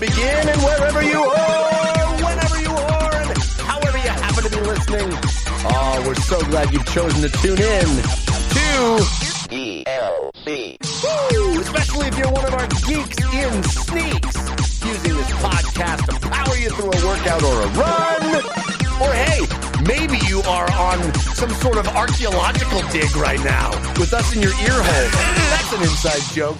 Begin, and wherever you are, whenever you are, and however you happen to be listening, oh, we're so glad you've chosen to tune in to DLC. Especially if you're one of our geeks in sneaks, using this podcast to power you through a workout or a run. Or hey, maybe you are on some sort of archaeological dig right now with us in your ear hole. That's an inside joke.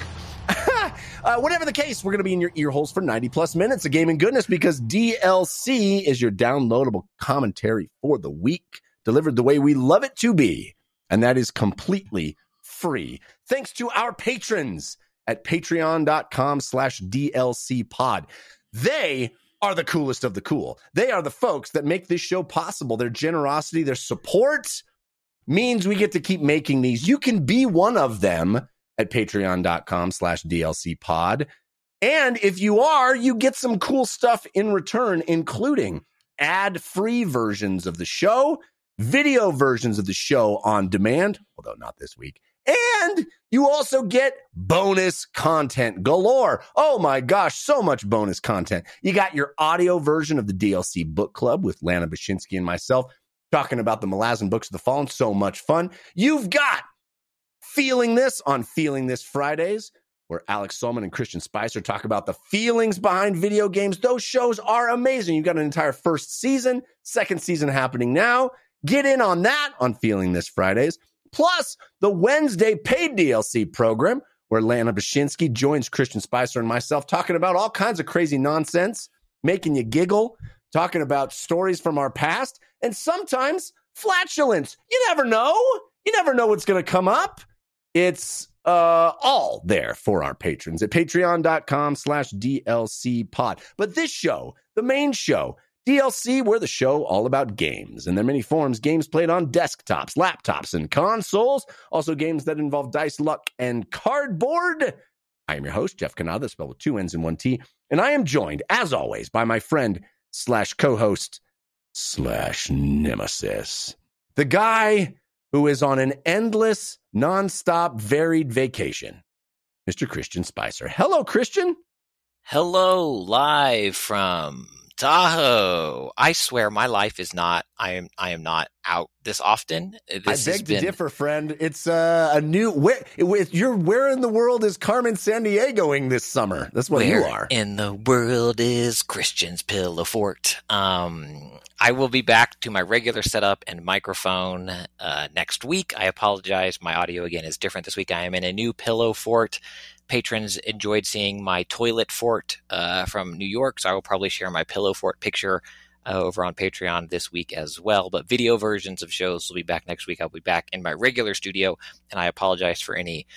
Uh, whatever the case, we're going to be in your ear holes for 90 plus minutes of gaming goodness because DLC is your downloadable commentary for the week, delivered the way we love it to be. And that is completely free. Thanks to our patrons at patreon.com slash DLC pod. They are the coolest of the cool. They are the folks that make this show possible. Their generosity, their support means we get to keep making these. You can be one of them at patreon.com slash DLC pod. And if you are, you get some cool stuff in return, including ad free versions of the show, video versions of the show on demand, although not this week. And you also get bonus content galore. Oh my gosh, so much bonus content. You got your audio version of the DLC book club with Lana Bashinsky and myself talking about the Malazan books of the Fallen. So much fun. You've got Feeling This on Feeling This Fridays, where Alex Solman and Christian Spicer talk about the feelings behind video games. Those shows are amazing. You've got an entire first season, second season happening now. Get in on that on Feeling This Fridays. Plus, the Wednesday paid DLC program, where Lana Bashinsky joins Christian Spicer and myself talking about all kinds of crazy nonsense, making you giggle, talking about stories from our past, and sometimes flatulence. You never know. You never know what's going to come up. It's uh, all there for our patrons at patreon.com slash DLC pod. But this show, the main show, DLC, we're the show all about games and their many forms. Games played on desktops, laptops, and consoles. Also, games that involve dice, luck, and cardboard. I am your host, Jeff Cannata, spelled with two N's and one T. And I am joined, as always, by my friend slash co host slash nemesis, the guy who is on an endless, nonstop, varied vacation, Mr. Christian Spicer. Hello, Christian. Hello, live from Tahoe. I swear my life is not I am I am not out this often. This I beg been, to differ, friend. It's uh, a new where you're where in the world is Carmen Sandiegoing this summer? That's what you are. In the world is Christian's Pillow Fort. Um I will be back to my regular setup and microphone uh, next week. I apologize. My audio again is different this week. I am in a new pillow fort patrons enjoyed seeing my toilet fort uh, from New York, so I will probably share my pillow fort picture uh, over on Patreon this week as well. But video versions of shows will be back next week. I'll be back in my regular studio, and I apologize for any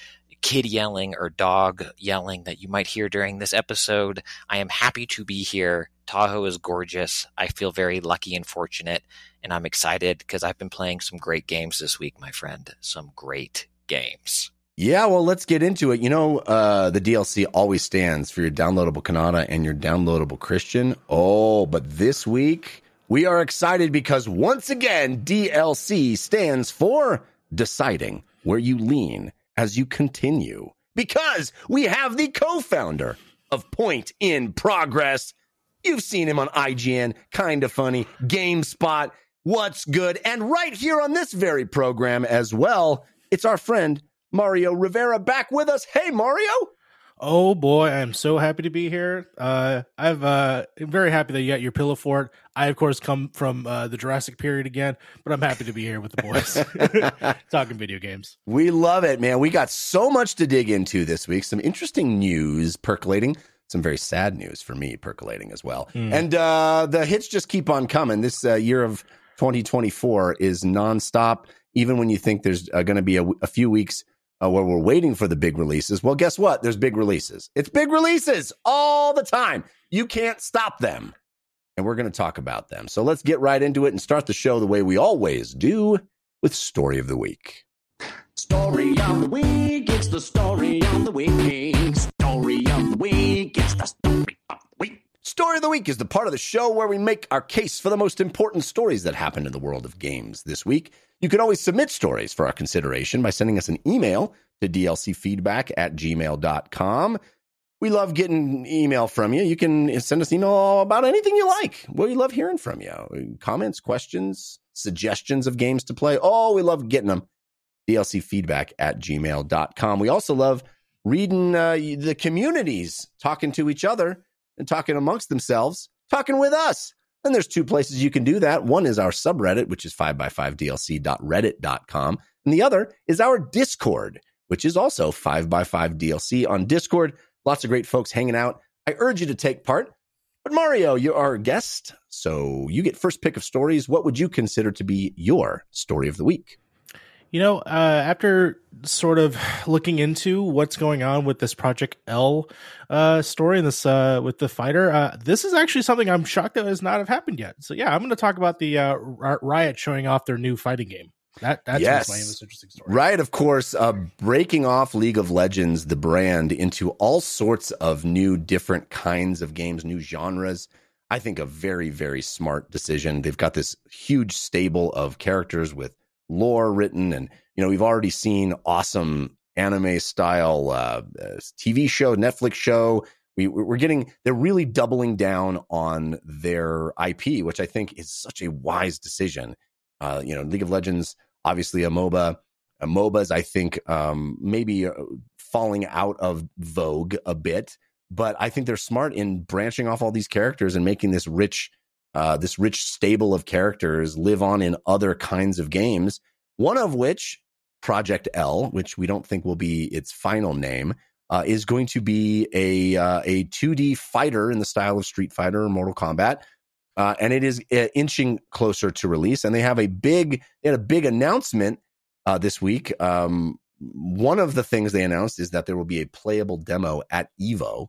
kid yelling or dog yelling that you might hear during this episode. I am happy to be here. Tahoe is gorgeous. I feel very lucky and fortunate, and I'm excited because I've been playing some great games this week, my friend. Some great games. Yeah, well, let's get into it. You know, uh, the DLC always stands for your downloadable Cannata and your downloadable Christian. Oh, but this week we are excited because once again, DLC stands for deciding where you lean as you continue. Because we have the co founder of Point in Progress. You've seen him on IGN, kind of funny, GameSpot, What's Good, and right here on this very program as well. It's our friend Mario Rivera back with us. Hey, Mario. Oh boy, I'm so happy to be here. Uh, I've uh, I'm very happy that you got your pillow fort. I of course come from uh, the Jurassic period again, but I'm happy to be here with the boys talking video games. We love it, man. We got so much to dig into this week. Some interesting news percolating. some very sad news for me percolating as well. Mm. And uh, the hits just keep on coming. This uh, year of 2024 is nonstop. Even when you think there's uh, going to be a, a, few weeks uh, where we're waiting for the big releases, well, guess what? There's big releases. It's big releases all the time. You can't stop them. And we're going to talk about them. So let's get right into it and start the show the way we always do with Story of the Week. Story of the week, it's the story of the week. Story of the week, it's the story. Story of the Week is the part of the show where we make our case for the most important stories that happened in the world of games this week. You can always submit stories for our consideration by sending us an email to dlcfeedback at gmail.com. We love getting email from you. You can send us email about anything you like. We love hearing from you. Comments, questions, suggestions of games to play. Oh, we love getting them. dlcfeedback at gmail.com. We also love reading uh, the communities talking to each other and talking amongst themselves, talking with us. And there's two places you can do that. One is our subreddit, which is 5x5dlc.reddit.com. And the other is our Discord, which is also 5x5dlc on Discord. Lots of great folks hanging out. I urge you to take part. But Mario, you're our guest, so you get first pick of stories. What would you consider to be your story of the week? You know, uh, after sort of looking into what's going on with this Project L uh, story and this uh, with the fighter, uh, this is actually something I'm shocked that has not have happened yet. So yeah, I'm going to talk about the uh, Riot showing off their new fighting game. That that's yes. my most interesting story. Right, of course, uh, breaking off League of Legends, the brand, into all sorts of new, different kinds of games, new genres. I think a very, very smart decision. They've got this huge stable of characters with lore written, and you know we've already seen awesome anime style uh, TV show, Netflix show. We, we're getting they're really doubling down on their IP, which I think is such a wise decision. Uh, you know, League of Legends, obviously a MOBA. A MOBAs, I think, um, maybe uh, falling out of vogue a bit, but I think they're smart in branching off all these characters and making this rich, uh, this rich stable of characters live on in other kinds of games. One of which, Project L, which we don't think will be its final name, uh, is going to be a uh, a 2D fighter in the style of Street Fighter or Mortal Kombat uh, and it is uh, inching closer to release. And they have a big, they had a big announcement uh, this week. Um, one of the things they announced is that there will be a playable demo at Evo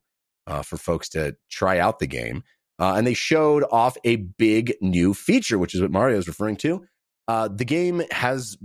for folks to try out the game. Uh, and they showed off a big new feature, which is what Mario is referring to. Uh, the game has,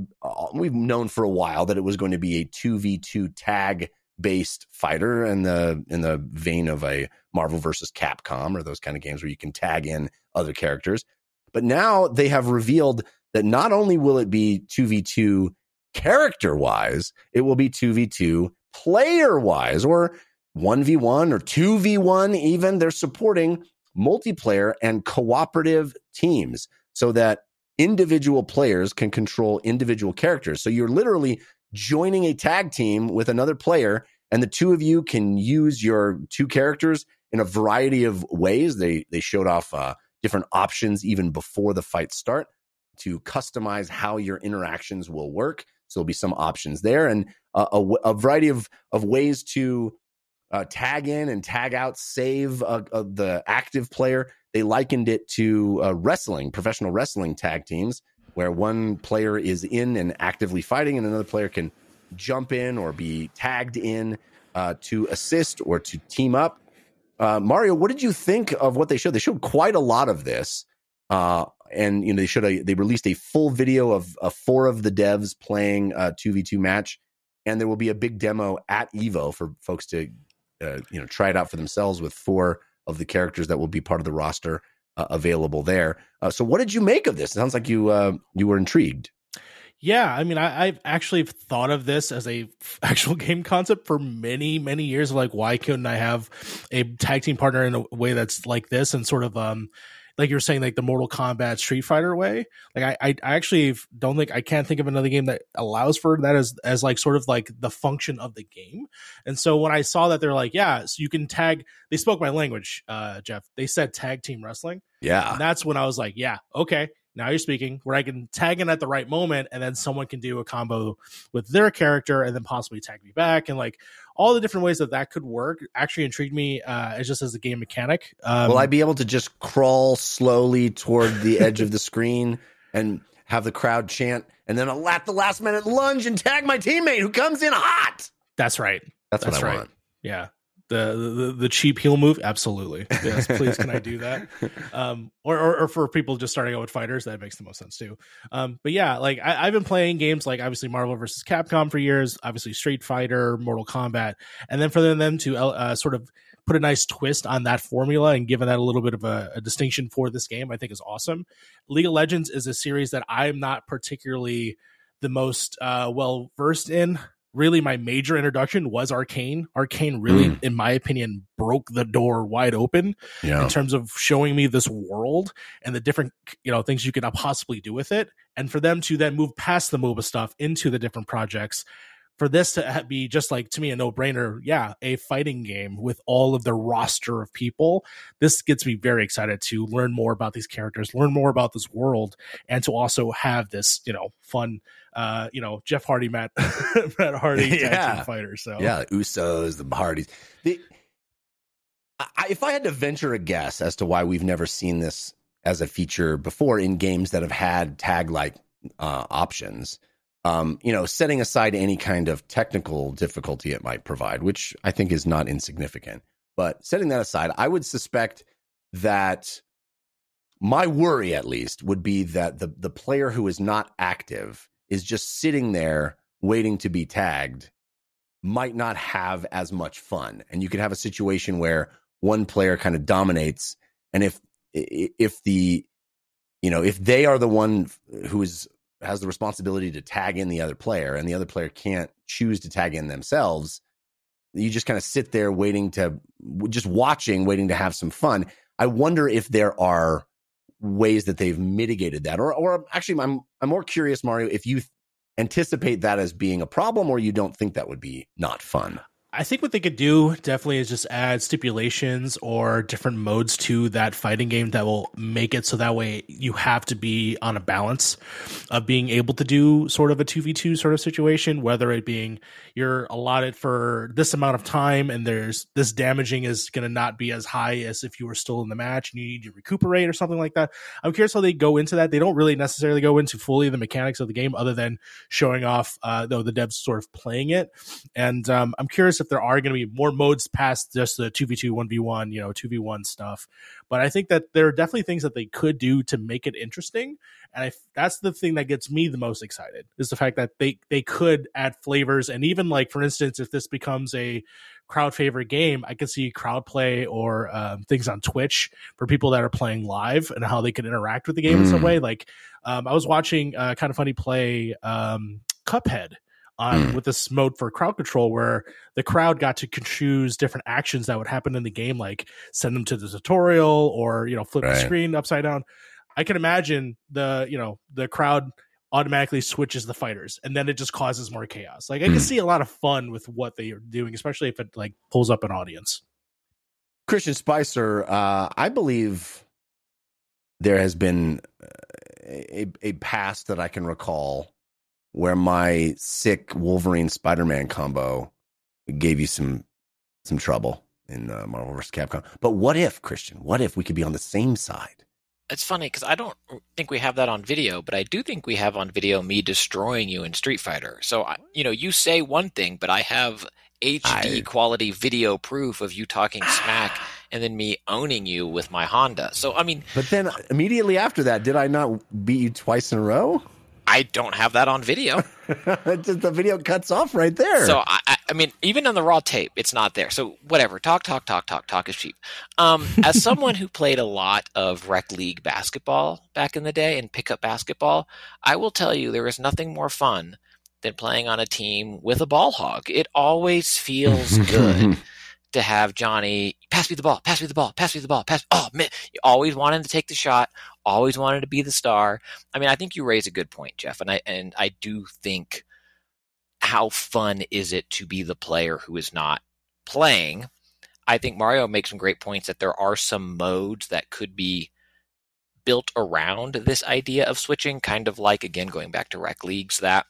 we've known for a while that it was going to be a 2v2 tag based fighter in the in the vein of a Marvel versus Capcom or those kind of games where you can tag in other characters. But now they have revealed that not only will it be 2v2 character wise, it will be 2v2 player wise or 1v1 or 2v1 even they're supporting multiplayer and cooperative teams so that individual players can control individual characters. So you're literally joining a tag team with another player, and the two of you can use your two characters in a variety of ways. They they showed off uh, different options even before the fight start to customize how your interactions will work. So there'll be some options there, and uh, a, a, variety of of ways to uh, tag in and tag out, save uh, uh, the active player. They likened it to uh, wrestling, professional wrestling tag teams, where one player is in and actively fighting, and another player can jump in or be tagged in uh, to assist or to team up. Uh, Mario, what did you think of what they showed? They showed quite a lot of this, and you know they showed a, they released a full video of, of four of the devs playing a two v two match, and there will be a big demo at Evo for folks to uh, you know try it out for themselves with four of the characters that will be part of the roster uh, available there. Uh, so, what did you make of this? It sounds like you uh, you were intrigued. Yeah, I mean, I, have actually thought of this as a actual game concept for many, many years. Like, why couldn't I have a tag team partner in a way that's like this and sort of um like you're saying, like the Mortal Kombat Street Fighter way. Like I, I, actually don't think I can't think of another game that allows for that as as like sort of like the function of the game. And so when I saw that, they're like, yeah, so you can tag. They spoke my language, uh, Jeff. They said tag team wrestling. Yeah, and that's when I was like, yeah, okay, now you're speaking where I can tag in at the right moment and then someone can do a combo with their character and then possibly tag me back and like all the different ways that that could work actually intrigued me uh, as just as a game mechanic. Um, Will I be able to just crawl slowly toward the edge of the screen and have the crowd chant, and then I'll at the last minute lunge and tag my teammate who comes in hot? that's right. That's, That's what I right. want. Yeah. The, the the cheap heel move, absolutely. Yes, please. Can I do that? Um, or, or or for people just starting out with fighters, that makes the most sense too. Um, but yeah, like I, I've been playing games like obviously Marvel versus Capcom for years, obviously Street Fighter, Mortal Kombat, and then for them, them to uh, sort of put a nice twist on that formula and given that a little bit of a, a distinction for this game, I think is awesome. League of Legends is a series that I'm not particularly the most uh, well versed in really my major introduction was arcane. Arcane really hmm. in my opinion broke the door wide open Yeah. in terms of showing me this world and the different you know things you could possibly do with it. And for them to then move past the moba stuff into the different projects for this to be just like to me a no-brainer yeah a fighting game with all of the roster of people this gets me very excited to learn more about these characters learn more about this world and to also have this you know fun uh you know jeff hardy matt matt hardy tag Yeah. team fighter so Yeah, the Usos, the Hardys. The, I, if I had to venture a guess as to why we've never seen this as a feature before in games that have had tag like uh, options, um, you know, setting aside any kind of technical difficulty it might provide, which I think is not insignificant, but setting that aside, I would suspect that my worry, at least, would be that the the player who is not active is just sitting there waiting to be tagged might not have as much fun. And you could have a situation where one player kind of dominates and if if the you know if they are the one who is has the responsibility to tag in the other player and the other player can't choose to tag in themselves you just kind of sit there waiting to just watching waiting to have some fun. I wonder if there are ways that they've mitigated that or or actually i'm i'm more curious mario if you anticipate that as being a problem or you don't think that would be not fun I think what they could do definitely is just add stipulations or different modes to that fighting game that will make it so that way you have to be on a balance of being able to do sort of a 2v2 sort of situation, whether it being you're allotted for this amount of time and there's this damaging is going to not be as high as if you were still in the match and you need to recuperate or something like that. I'm curious how they go into that. They don't really necessarily go into fully the mechanics of the game other than showing off, uh, though the devs sort of playing it. And um, I'm curious if there are going to be more modes past just the 2v2, 1v1, you know, 2v1 stuff. But I think that there are definitely things that they could do to make it interesting. And I, that's the thing that gets me the most excited is the fact that they, they could add flavors. And even like, for instance, if this becomes a crowd favorite game, I could see crowd play or um, things on Twitch for people that are playing live and how they can interact with the game in some Mm. way. Like um, I was watching uh, kind of funny play um, Cuphead on Mm. with this mode for crowd control where the crowd got to choose different actions that would happen in the game, like send them to the tutorial or you know flip the screen upside down. I can imagine the you know the crowd automatically switches the fighters and then it just causes more chaos. Like I can Hmm. see a lot of fun with what they are doing, especially if it like pulls up an audience. Christian Spicer, uh, I believe there has been a, a past that I can recall where my sick Wolverine Spider Man combo gave you some some trouble in uh, Marvel vs. Capcom. But what if, Christian? What if we could be on the same side? It's funny because I don't think we have that on video, but I do think we have on video me destroying you in Street Fighter. So, I, you know, you say one thing, but I have HD I- quality video proof of you talking smack and then me owning you with my Honda. So, I mean, But then immediately after that, did I not beat you twice in a row? I don't have that on video. The video cuts off right there. So I, I- I mean, even on the raw tape, it's not there. So whatever. Talk, talk, talk, talk, talk is cheap. Um, as someone who played a lot of rec league basketball back in the day and pickup basketball, I will tell you there is nothing more fun than playing on a team with a ball hog. It always feels good to have Johnny pass me the ball, pass me the ball, pass me the ball, pass. Oh man, you always wanted to take the shot, always wanted to be the star. I mean, I think you raise a good point, Jeff, and I and I do think how fun is it to be the player who is not playing? I think Mario makes some great points that there are some modes that could be built around this idea of switching, kind of like again going back to rec leagues that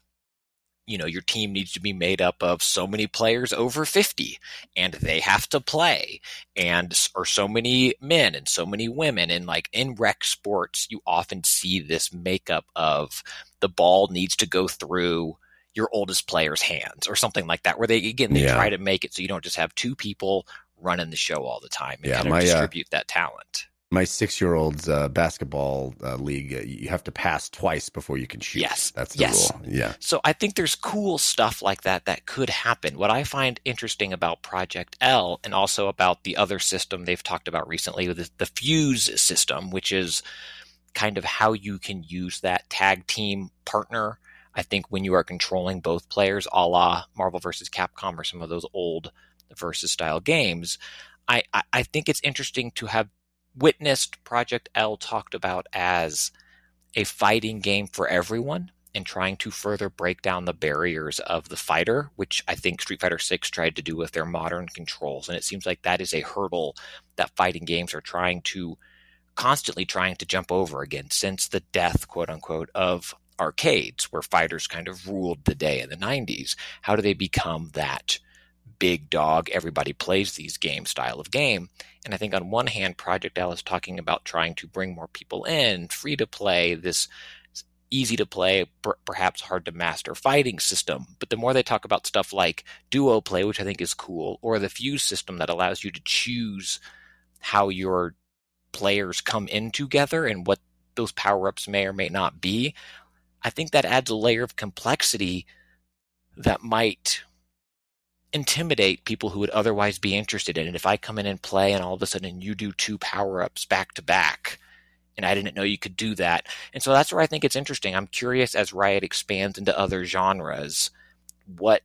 you know your team needs to be made up of so many players over 50 and they have to play and or so many men and so many women and like in rec sports you often see this makeup of the ball needs to go through your oldest player's hands or something like that where they again they Yeah. try to make it so you don't just have two people running the show all the time and Yeah, kind of my, uh, distribute that talent My six year old's uh, basketball uh, league, uh, you have to pass twice before you can shoot. Yes. That's the Yes. rule. Yeah. So I think there's cool stuff like that that could happen. What I find interesting about Project L and also about the other system they've talked about recently, the, the Fuse system, which is kind of how you can use that tag team partner. I think when you are controlling both players, a la Marvel versus Capcom or some of those old versus style games, I, I, I think it's interesting to have witnessed Project L talked about as a fighting game for everyone and trying to further break down the barriers of the fighter, which I think Street Fighter 6 tried to do with their modern controls. And it seems like that is a hurdle that fighting games are trying to constantly trying to jump over again since the death, quote unquote, of arcades, where fighters kind of ruled the day in the 90s. How do they become that big dog, everybody plays these games style of game? And I think on one hand, Project L is talking about trying to bring more people in, free to play, this easy to play, per- perhaps hard to master fighting system. But the more they talk about stuff like duo play, which I think is cool, or the fuse system that allows you to choose how your players come in together and what those power ups may or may not be, I think that adds a layer of complexity that might intimidate people who would otherwise be interested in it. If I come in and play and all of a sudden you do two power ups back to back, and I didn't know you could do that. And so that's where I think it's interesting. I'm curious as Riot expands into other genres, what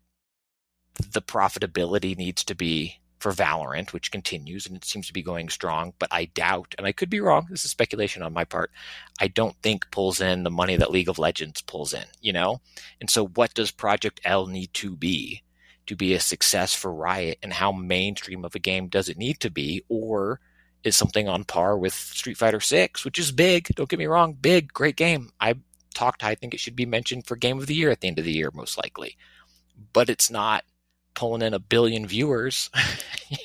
the profitability needs to be for Valorant, which continues and it seems to be going strong, but I doubt, and I could be wrong, this is speculation on my part, I don't think pulls in the money that League of Legends pulls in, you know? And so what does Project L need to be to be a success for Riot and how mainstream of a game does it need to be? Or is something on par with Street Fighter 6, which is big, don't get me wrong, big, great game. I talked, I think it should be mentioned for Game of the Year at the end of the year, most likely. But it's not pulling in a billion viewers,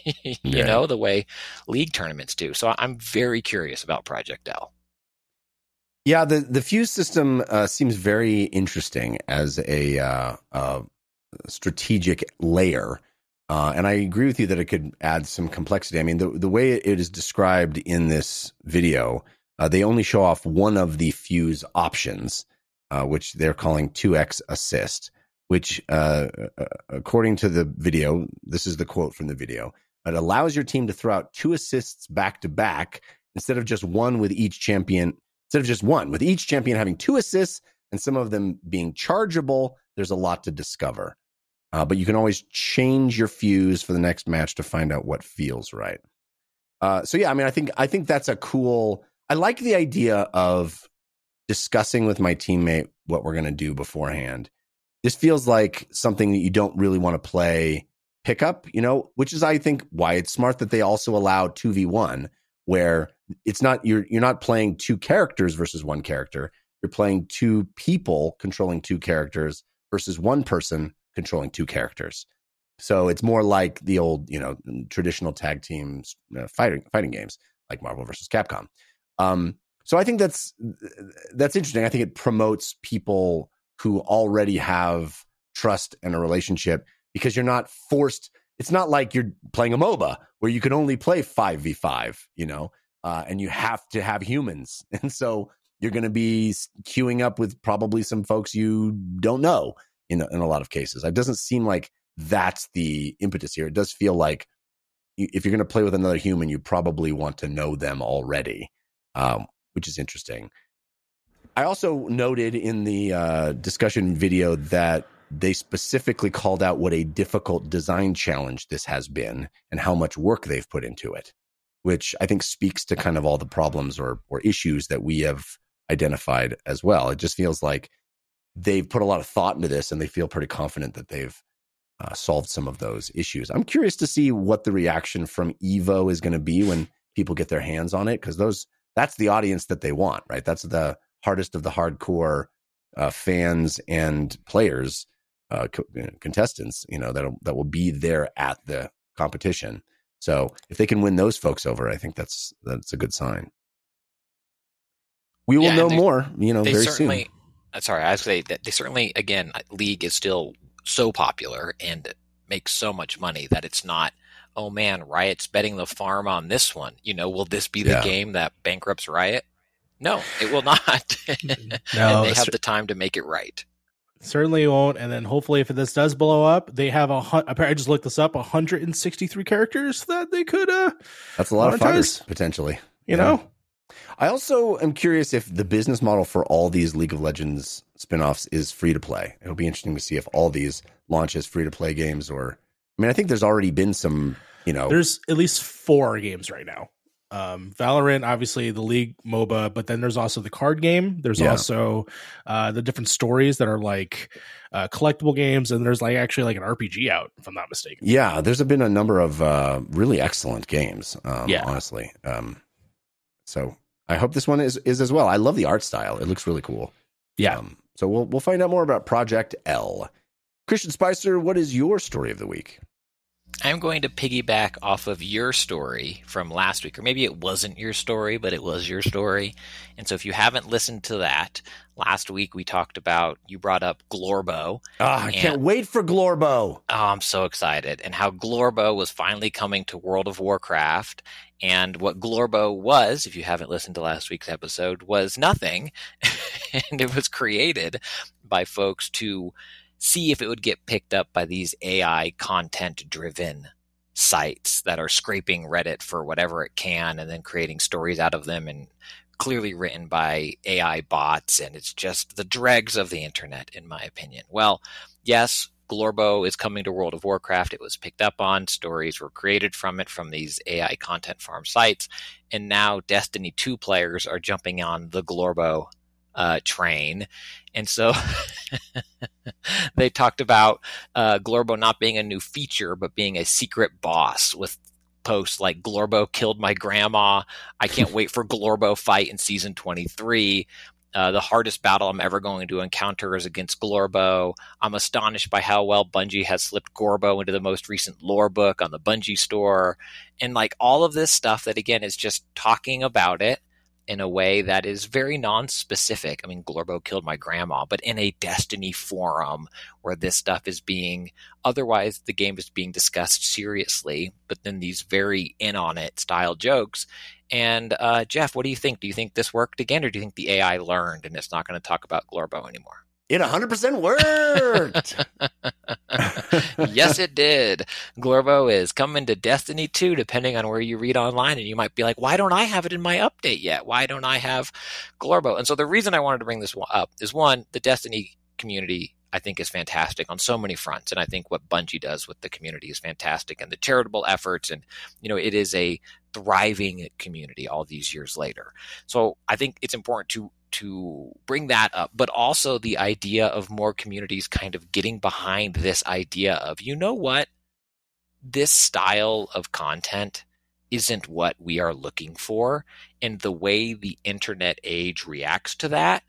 you Yeah. know, the way league tournaments do. So I'm very curious about Project L. Yeah, the the fuse system uh, seems very interesting as a uh, uh, strategic layer, uh, and I agree with you that it could add some complexity. I mean, the the way it is described in this video, uh, they only show off one of the fuse options, uh, which they're calling two X assist. Which, uh, uh, according to the video, this is the quote from the video. It allows your team to throw out two assists back to back instead of just one with each champion instead of just one. With each champion having two assists and some of them being chargeable, there's a lot to discover. Uh, but you can always change your fuse for the next match to find out what feels right. Uh, so yeah, I mean, I think I think that's a cool. I like the idea of discussing with my teammate what we're going to do beforehand. This feels like something that you don't really want to play pickup, you know, which is I think why it's smart that they also allow two v one where it's not you're you're not playing two characters versus one character. You're playing two people controlling two characters versus one person controlling two characters. So it's more like the old, you know, traditional tag teams uh, fighting fighting games like Marvel versus Capcom. Um, so I think that's that's interesting. I think it promotes people who already have trust and a relationship because you're not forced. It's not like you're playing a MOBA where you can only play five v five, you know, uh, and you have to have humans, and so you're going to be queuing up with probably some folks you don't know in a, in a lot of cases. It doesn't seem like that's the impetus here. It does feel like if you're going to play with another human, you probably want to know them already, um, which is interesting. I also noted in the uh, discussion video that they specifically called out what a difficult design challenge this has been and how much work they've put into it, which I think speaks to kind of all the problems or or issues that we have identified as well. It just feels like they've put a lot of thought into this and they feel pretty confident that they've uh, solved some of those issues. I'm curious to see what the reaction from Evo is going to be when people get their hands on it because those that's the audience that they want, right? That's the hardest of the hardcore uh, fans and players uh, co- contestants, you know, that that will be there at the competition. So if they can win those folks over, I think that's that's a good sign. We will Yeah, know more, you know, they very certainly soon. sorry i say that they certainly again league is still so popular and makes so much money that it's not oh man riot's betting the farm on this one you know will this be the Yeah. game that bankrupts riot no it will not and No, they have the time to make it right certainly won't. And then hopefully, if this does blow up, they have a. hun- I just looked this up: 163 characters that they could, uh, That's a lot of fighters potentially. you Yeah. know, I also am curious if the business model for all these League of Legends spin-offs is free to play. It'll be interesting to see if all these launch as free to play games or I mean, I think there's already been some, you know, there's at least four games right now. Um, Valorant, obviously the League MOBA, but then there's also the card game. There's Yeah. also uh, the different stories that are like uh, collectible games, and there's like actually like an RPG out, if I'm not mistaken. yeah, there's been a number of uh, really excellent games. Um, Yeah. honestly. Um, so I hope this one is is as well. I love the art style; it looks really cool. Yeah. Um, so we'll we'll find out more about Project L. Christian Spicer, what is your story of the week? I'm going to piggyback off of your story from last week, or maybe it wasn't your story, but it was your story. And so if you haven't listened to that, last week we talked about, you brought up Glorbo. Ah, I can't wait for Glorbo. Oh, I'm so excited. And how Glorbo was finally coming to World of Warcraft. And what Glorbo was, if you haven't listened to last week's episode, was nothing. and it was created by folks to see if it would get picked up by these AI content driven sites that are scraping Reddit for whatever it can and then creating stories out of them and clearly written by AI bots. And it's just the dregs of the internet, in my opinion. Well, yes, Glorbo is coming to World of Warcraft. It was picked up on. Stories were created from it from these AI content farm sites. And now Destiny 2 players are jumping on the Glorbo uh, train. And so they talked about uh, Glorbo not being a new feature, but being a secret boss with posts like Glorbo killed my grandma. I can't wait for Glorbo fight in season 23. Uh, the hardest battle I'm ever going to encounter is against Glorbo. I'm astonished by how well Bungie has slipped Glorbo into the most recent lore book on the Bungie store. And like all of this stuff that, again, is just talking about it in a way that is very non-specific. I mean, Glorbo killed my grandma, but in a Destiny forum where this stuff is being otherwise the game is being discussed seriously, but then these very in on it style jokes. And uh, Jeff, what do you think? Do you think this worked again, or do you think the AI learned and it's not going to talk about Glorbo anymore? It 100% worked. yes, it did. Glorbo is coming to Destiny 2, depending on where you read online. And you might be like, why don't I have it in my update yet? Why don't I have Glorbo? And so the reason I wanted to bring this up is one, the Destiny community, I think, is fantastic on so many fronts. And I think what Bungie does with the community is fantastic and the charitable efforts. And, you know, it is a thriving community all these years later. So I think it's important to to bring that up, but also the idea of more communities kind of getting behind this idea of, you know what, this style of content isn't what we are looking for. And the way the internet age reacts to that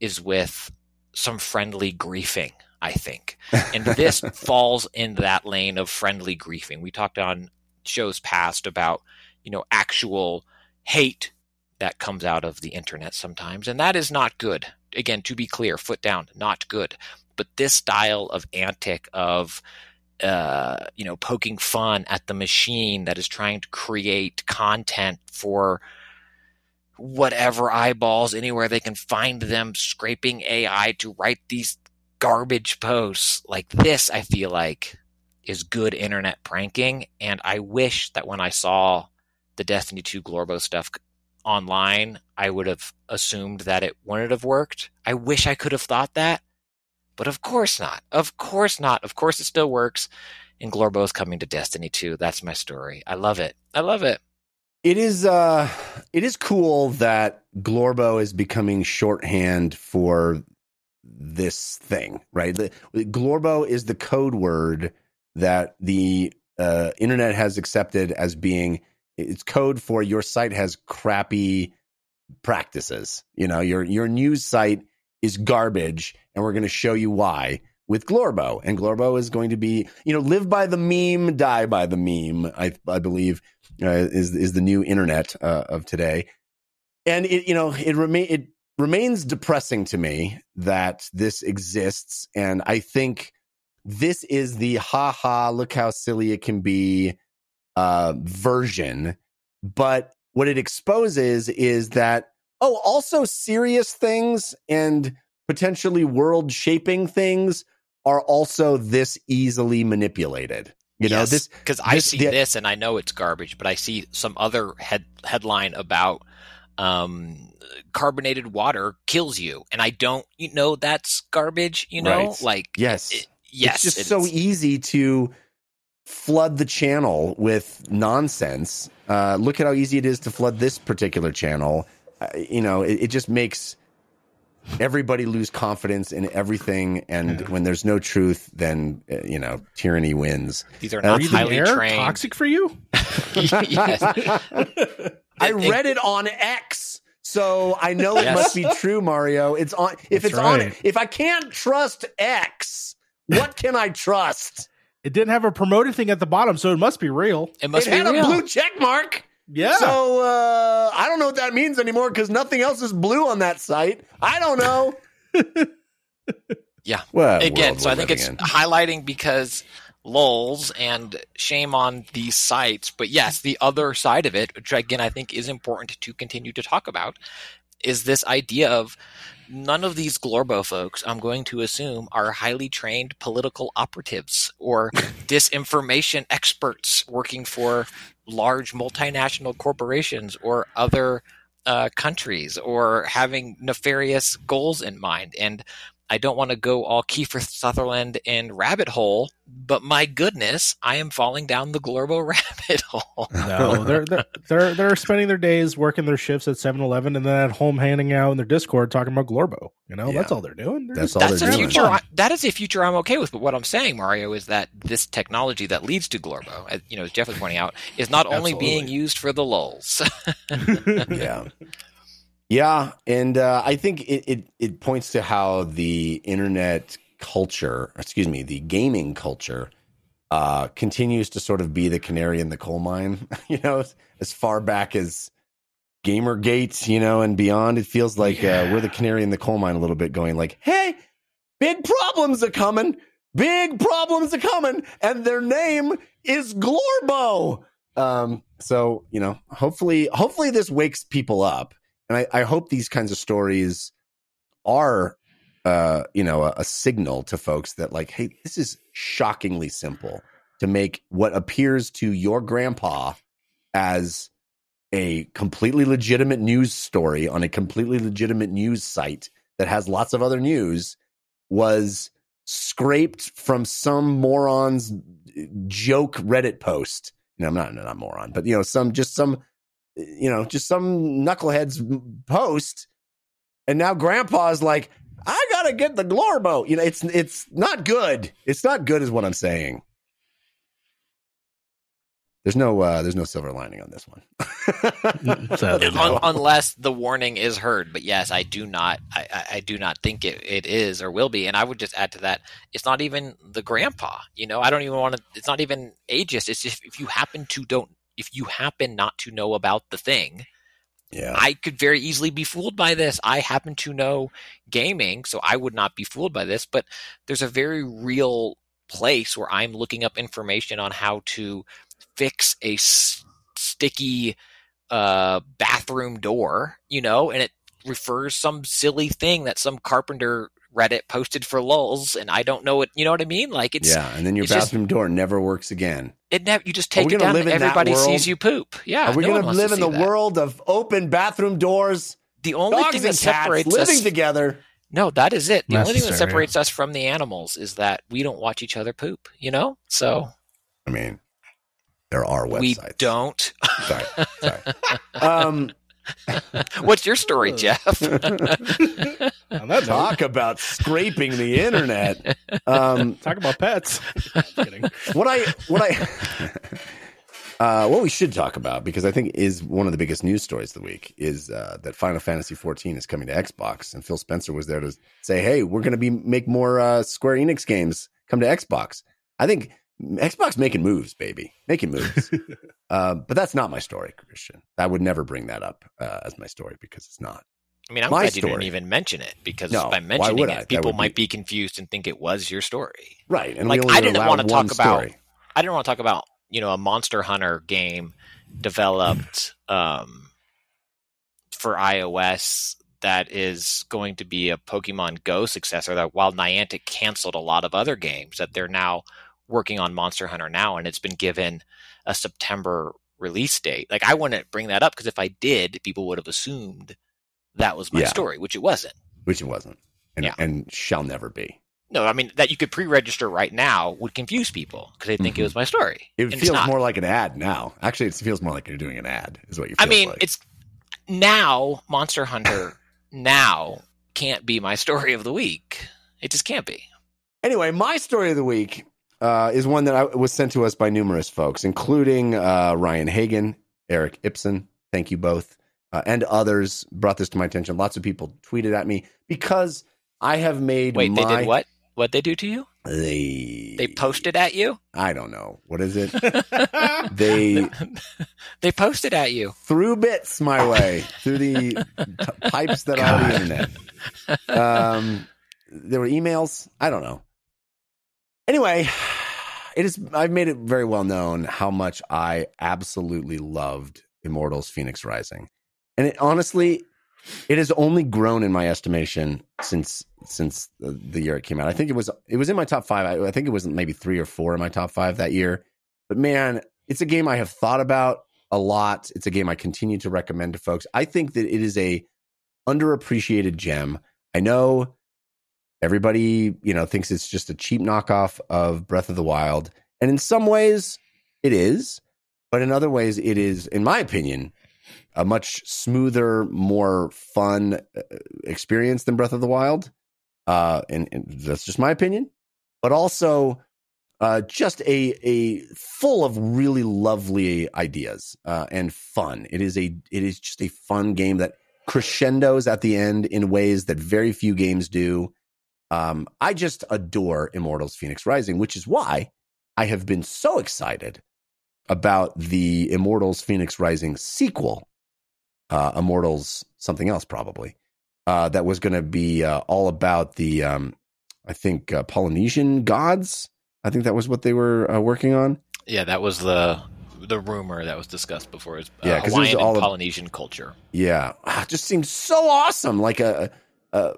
is with some friendly griefing, I think. And this falls in that lane of friendly griefing. We talked on shows past about, you know, actual hate that comes out of the internet sometimes, and that is not good. Again, to be clear, foot down, not good. But this style of antic of uh, you know, poking fun at the machine that is trying to create content for whatever eyeballs anywhere they can find them, scraping AI to write these garbage posts like this. I feel like is good internet pranking, and I wish that when I saw the Destiny 2 Glorbo stuff online, I would have assumed that it wouldn't have worked. I wish I could have thought that, but of course not. Of course not. Of course it still works. And Glorbo is coming to Destiny 2. That's my story. I love it. I love it. it is uh it is cool that Glorbo is becoming shorthand for this thing, right? The, Glorbo is the code word that the uh, internet has accepted as being it's code for your site has crappy practices. You know, your your news site is garbage, and we're going to show you why with Glorbo, and Glorbo is going to be, you know, live by the meme, die by the meme. I I believe uh, is is the new internet uh, of today, and it you know it remain it remains depressing to me that this exists, and I think this is the ha ha look how silly it can be uh, version, but what it exposes is that oh, also serious things and potentially world shaping things are also this easily manipulated. You know, this because I this- see the- this and I know it's garbage, but I see some other head headline about um carbonated water kills you, and I don't, you know, that's garbage. You know, Right. like yes, it- yes, it's just so easy to flood the channel with nonsense. Uh, look at how easy it is to flood this particular channel. Uh, you know, it, it just makes everybody lose confidence in everything. And when there's no truth, then uh, you know tyranny wins. These are Uh, not breathing highly air trained. toxic for you? yes. I read it on X. So I know it Yes. must be true, Mario. It's on. If That's it's on, if I can't trust X, what can I trust? It didn't have a promoted thing at the bottom, so it must be real. It must it be had real. a blue check mark. Yeah. So uh, I don't know what that means anymore because nothing else is blue on that site. I don't know. Yeah. Well, Again, so I think it's living highlighting because lulls and shame on these sites. But yes, the other side of it, which again I think is important to continue to talk about, is this idea of none of these Glorbo folks, I'm going to assume, are highly trained political operatives or disinformation experts working for large multinational corporations or other uh, countries or having nefarious goals in mind. And I don't want to go all Kiefer Sutherland and rabbit hole, but my goodness, I am falling down the Glorbo rabbit hole. No, they're, they're they're they're spending their days working their shifts at 7-Eleven and then at home handing out in their Discord talking about Glorbo. You know, Yeah. that's all they're doing. They're That's just- all That's they're a doing. future. I, that is a future I'm okay with. But what I'm saying, Mario, is that this technology that leads to Glorbo, as you know, as Jeff was pointing out, is not only being used for the lulls. yeah. Yeah, and uh, I think it, it it points to how the internet culture, excuse me, the gaming culture, uh, continues to sort of be the canary in the coal mine. you know, as far back as GamerGate, you know, and beyond, it feels like uh, we're the canary in the coal mine a little bit, going like, "Hey, big problems are coming, big problems are coming," and their name is Glorbo. Um, so you know, hopefully, hopefully this wakes people up, and I, I hope these kinds of stories are, uh, you know, a, a signal to folks that like, hey, this is shockingly simple to make what appears to your grandpa as a completely legitimate news story on a completely legitimate news site that has lots of other news was scraped from some moron's joke Reddit post. You know, I'm not not moron, but you know, some just some you know, just some knucklehead's post, and now Grandpa's like, I gotta get the Glorbo. You know, it's it's not good. It's not good, is what I'm saying. There's no uh, there's no silver lining on this one. No. Un- unless the warning is heard. But yes, I do not. I, I, I do not think it, it is or will be. And I would just add to that: it's not even the grandpa. You know, I don't even want to. It's not even ageist. It's just if you happen to don't. If you happen not to know about the thing, yeah, I could very easily be fooled by this. I happen to know gaming, so I would not be fooled by this. But there's a very real place where I'm looking up information on how to fix a s- sticky uh, bathroom door, you know, and it refers some silly thing that some carpenter Reddit posted for lulls, and I don't know what you know what I mean. Like it's yeah, and then your it's just- bathroom door never works again. it. Never, you just take it down. live and everybody sees you poop. Yeah, Are we no going to live in the that. world of open bathroom doors, The only dogs thing that separates living us together? No, that is it. The only thing that separates us from the animals is that we don't watch each other poop, you know? So I mean, there are websites. we don't. Sorry, sorry. Um, What's your story, Jeff? On that note, talk about scraping the internet. Um, talk about pets. What I what I Uh, what we should talk about, because I think is one of the biggest news stories of the week, is uh, that Final Fantasy XIV is coming to Xbox, and Phil Spencer was there to say, "Hey, we're going to be make more uh, Square Enix games come to Xbox." I think Xbox making moves, baby, making moves. uh, but that's not my story, Christian. I would never bring that up uh, as my story because it's not. I mean, I'm My glad you didn't even mention it because No, by mentioning it, people might be- be confused and think it was your story. Right, and Like, I didn't wanna one talk about- I didn't want to talk about you know a Monster Hunter game developed um, for iOS that is going to be a Pokemon Go successor. That while Niantic canceled a lot of other games, that they're now working on Monster Hunter now, and it's been given a September release date. Like I wouldn't bring that up because if I did, people would have assumed that was my Yeah. story, which it wasn't. which it wasn't, and, Yeah. and shall never be. No, I mean that you could pre-register right now would confuse people because they think Mhm. it was my story. It And feels more like an ad now. Actually, it feels more like you're doing an ad. Is what you. I mean, like. it's now Monster Hunter now can't be my story of the week. It just can't be. Anyway, my story of the week uh, is one that I, was sent to us by numerous folks, including uh, Ryan Hagan, Eric Ibsen. Thank you both. Uh, and others brought this to my attention. Lots of people tweeted at me because I have made Wait, my, they did what? What they do to you? They They posted at you? I don't know what is it. they They posted at you. through bits my way through the t- pipes that are on the internet. Um, there were emails. I don't know. Anyway, it is. I've made it very well known how much I absolutely loved Immortals: Fenix Rising, and it honestly, it has only grown in my estimation since since the, year it came out. I think it was it was in my top five. I, I think it was maybe three or four in my top five that year. But man, it's a game I have thought about a lot. It's a game I continue to recommend to folks. I think that it is a underappreciated gem. I know everybody, you know, thinks it's just a cheap knockoff of Breath of the Wild, and in some ways it is, but in other ways it is in my opinion a much smoother, more fun uh, experience than Breath of the Wild. Uh and, and that's just my opinion. But also uh, just a a full of really lovely ideas uh, and fun. It is a it is just a fun game that crescendos at the end in ways that very few games do. Um, I just adore Immortals: Fenix Rising, which is why I have been so excited about the Immortals: Fenix Rising sequel, uh, Immortals something else probably uh, that was going to be uh, all about the um, I think uh, Polynesian gods. I think that was what they were uh, working on. Yeah, that was the the rumor that was discussed before. Is uh, Yeah, 'cause it was all and of- Polynesian culture. Yeah, ah, just seems so awesome. Like a, a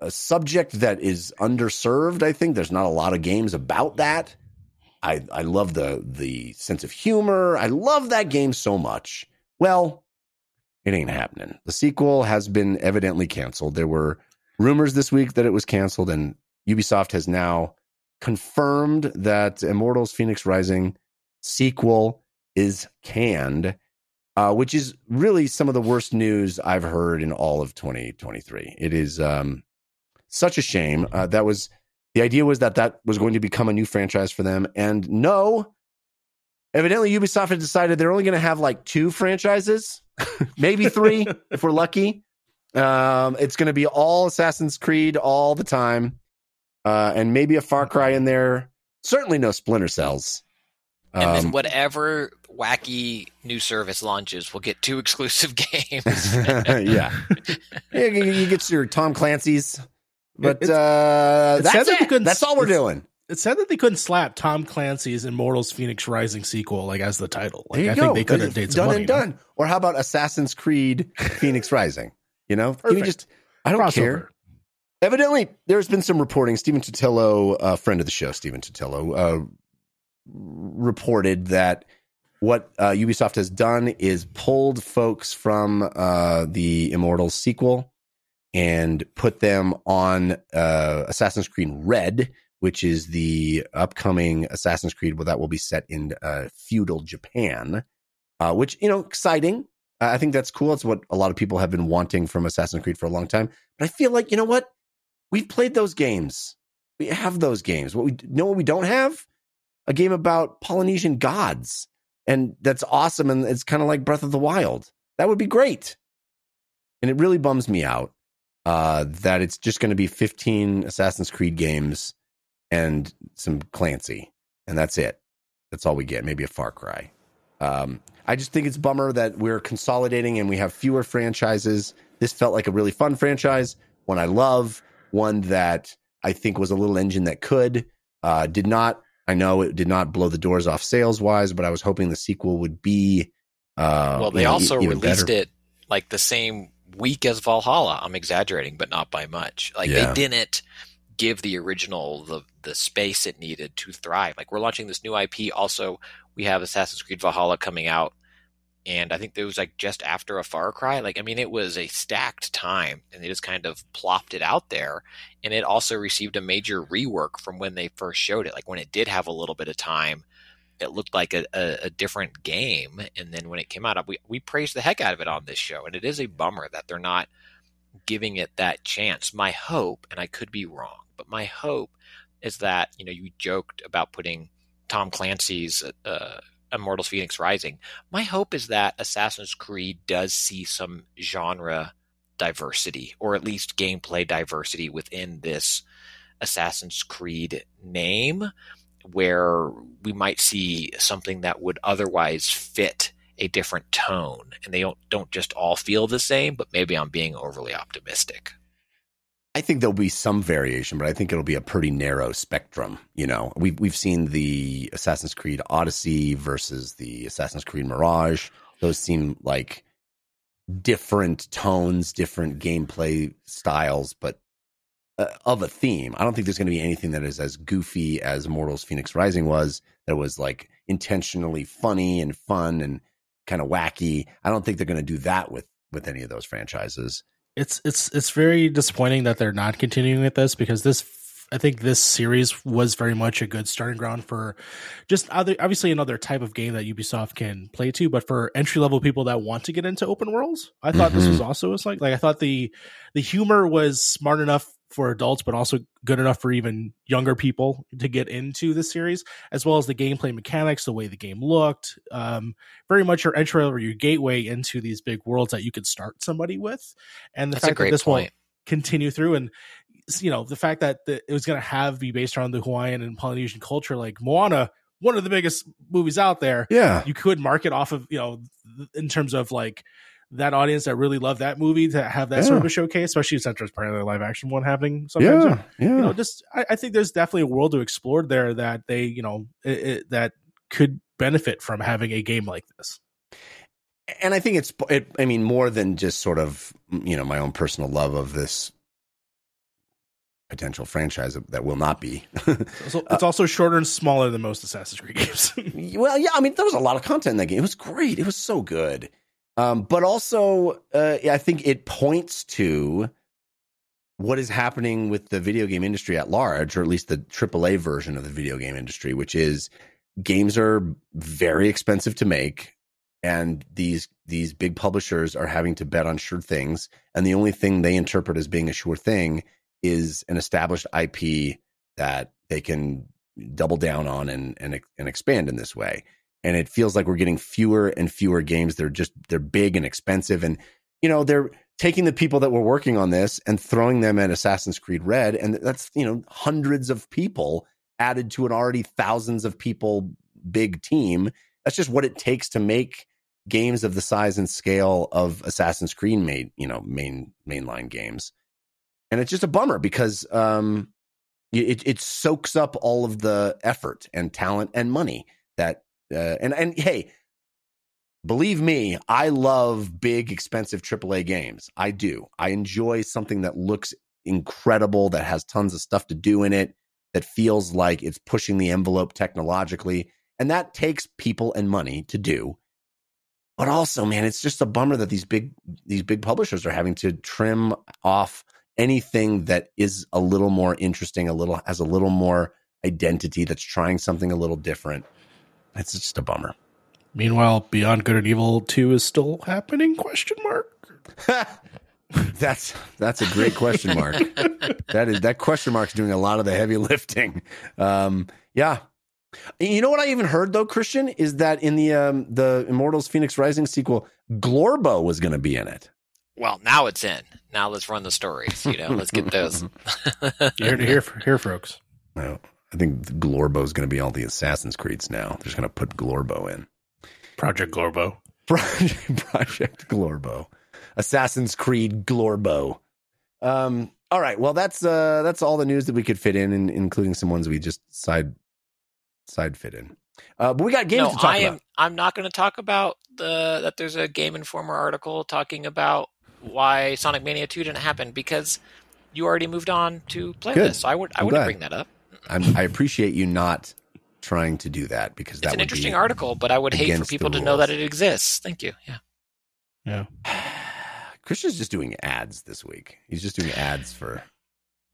a subject that is underserved. I think there's not a lot of games about that. I I love the the sense of humor. I love that game so much. Well, it ain't happening. The sequel has been evidently canceled. There were rumors this week that it was canceled, and Ubisoft has now confirmed that Immortals: Fenix Rising sequel is canned uh, which is really some of the worst news I've heard in all of 2023. It is um, such a shame. Uh, that was the idea was that that was going to become a new franchise for them, and no, evidently Ubisoft had decided they're only going to have like two franchises, maybe three if we're lucky. Um, it's going to be all Assassin's Creed all the time, uh, and maybe a Far Cry in there. Certainly no Splinter Cells. And then Um, whatever wacky new service launches, we'll get two exclusive games. yeah. yeah, you, you get your Tom Clancy's, but It's- uh, that's it. couldn't- That's all we're doing. It's sad that they couldn't slap Tom Clancy's Immortals: Fenix Rising sequel like as the title. Like I go. think they could have some done money. and done. Or how about Assassin's Creed Fenix Rising? You know, Can you just I don't Crossover. care. Evidently, there's been some reporting. Stephen Totilo, a friend of the show, Stephen Totilo, uh, reported that what uh, Ubisoft has done is pulled folks from uh, the Immortals sequel and put them on uh, Assassin's Creed Red, which is the upcoming Assassin's Creed that will be set in uh, feudal Japan. Uh, which you know, exciting. I think that's cool. It's what a lot of people have been wanting from Assassin's Creed for a long time. But I feel like you know what? We've played those games. We have those games. What we know, what we don't have a game about Polynesian gods and that's awesome. And it's kind of like Breath of the Wild. That would be great. And it really bums me out uh, that it's just going to be 15 Assassin's Creed games and some Clancy, and that's it. That's all we get. Maybe a Far Cry. Um, I just think it's bummer that we're consolidating and we have fewer franchises. This felt like a really fun franchise, one I love, one that I think was a little engine that could. Uh, did not, I know it did not blow the doors off sales wise, but I was hoping the sequel would be. Uh, well, they also released better. it like the same week as Valhalla. I'm exaggerating, but not by much. Like Yeah. they didn't give the original the the space it needed to thrive. Like we're launching this new IP. Also, we have Assassin's Creed Valhalla coming out, and I think it was like just after a Far Cry. Like I mean, it was a stacked time, and they just kind of plopped it out there. And it also received a major rework from when they first showed it. Like when it did have a little bit of time. It looked like a, a, a different game, and then when it came out, we we praised the heck out of it on this show, and it is a bummer that they're not giving it that chance. My hope, and I could be wrong, but my hope is that you know you joked about putting Tom Clancy's uh, Immortals: Fenix Rising. My hope is that Assassin's Creed does see some genre diversity, or at least gameplay diversity within this Assassin's Creed name, where we might see something that would otherwise fit a different tone and they don't don't just all feel the same but maybe i'm being overly optimistic I think there'll be some variation, but I think it'll be a pretty narrow spectrum. You know, we've we've seen the Assassin's Creed Odyssey versus the Assassin's Creed Mirage. Those seem like different tones, different gameplay styles, but uh, of a theme. I don't think there's going to be anything that is as goofy as Mortals Fenix Rising was. That was like intentionally funny and fun and kind of wacky. I don't think they're going to do that with with any of those franchises. It's it's it's very disappointing that they're not continuing with this because this I think this series was very much a good starting ground for just other obviously another type of game that Ubisoft can play to, but for entry level people that want to get into open worlds, I thought this mm-hmm. was also was like like I thought the the humor was smart enough for adults, but also good enough for even younger people to get into the series, as well as the gameplay mechanics, the way the game looked. Um, very much your entry or your gateway into these big worlds that you could start somebody with. And the that's fact that this point will continue through and you know the fact that the, it was going to have be based around the Hawaiian and Polynesian culture, like Moana, one of the biggest movies out there. Yeah. You could market off of you know th- in terms of like that audience that really loved that movie to have that sort of a showcase, especially since there's probably a live action one happening. Sometimes Yeah. Yeah. you know, just I, I think there's definitely a world to explore there that they you know it, it, that could benefit from having a game like this. and I think it's it, I mean more than just sort of you know my own personal love of this potential franchise that will not be. So it's also shorter and smaller than most Assassin's Creed games. well, yeah, I mean there was a lot of content in that game. It was great. It was so good. Um, but also, uh, I think it points to what is happening with the video game industry at large, or at least the AAA version of the video game industry, which is games are very expensive to make, and these these big publishers are having to bet on sure things, and the only thing they interpret as being a sure thing is an established IP that they can double down on and and and expand in this way. And it feels like we're getting fewer and fewer games. They're just they're big and expensive, and you know they're taking the people that were working on this and throwing them at Assassin's Creed Red, and that's you know hundreds of people added to an already thousands of people big team. That's just what it takes to make games of the size and scale of Assassin's Creed made you know main mainline games, and it's just a bummer because um, it it soaks up all of the effort and talent and money that uh, and and hey believe me, I love big, expensive AAA games. I do. I enjoy something that looks incredible, that has tons of stuff to do in it, that feels like it's pushing the envelope technologically. And that takes people and money to do. But also, man, it's just a bummer that these big these big publishers are having to trim off anything that is a little more interesting, a little has a little more identity, that's trying something a little different. It's just a bummer. Meanwhile, Beyond Good and Evil Two is still happening? Question mark. That's that's a great question mark. that is that question mark's doing a lot of the heavy lifting. Um, yeah, You know what I even heard though, Christian, is that in the um, the Immortals Fenix Rising sequel, Glorbo was going to be in it. Well, now it's in. Now let's run the stories. You know, let's get those. Here, here, here, folks. No, I think Glorbo is going to be all the Assassin's Creeds now. They're just going to put Glorbo in. Project Glorbo. Project, Project Glorbo, Assassin's Creed Glorbo. Um, all right, well that's uh, that's all the news that we could fit in, and including some ones we just side side fit in. Uh, but we got games no, to talk I am. about. I'm not going to talk about the that. There's a Game Informer article talking about why Sonic Mania 2 didn't happen because you already moved on to play Good. this. So I would. I I'm wouldn't glad. bring that up. I'm, I appreciate you not trying to do that because that's an would interesting be, article, but I would hate for people to know that it exists. Thank you. Yeah. Yeah. Christian's just doing ads this week. He's just doing ads for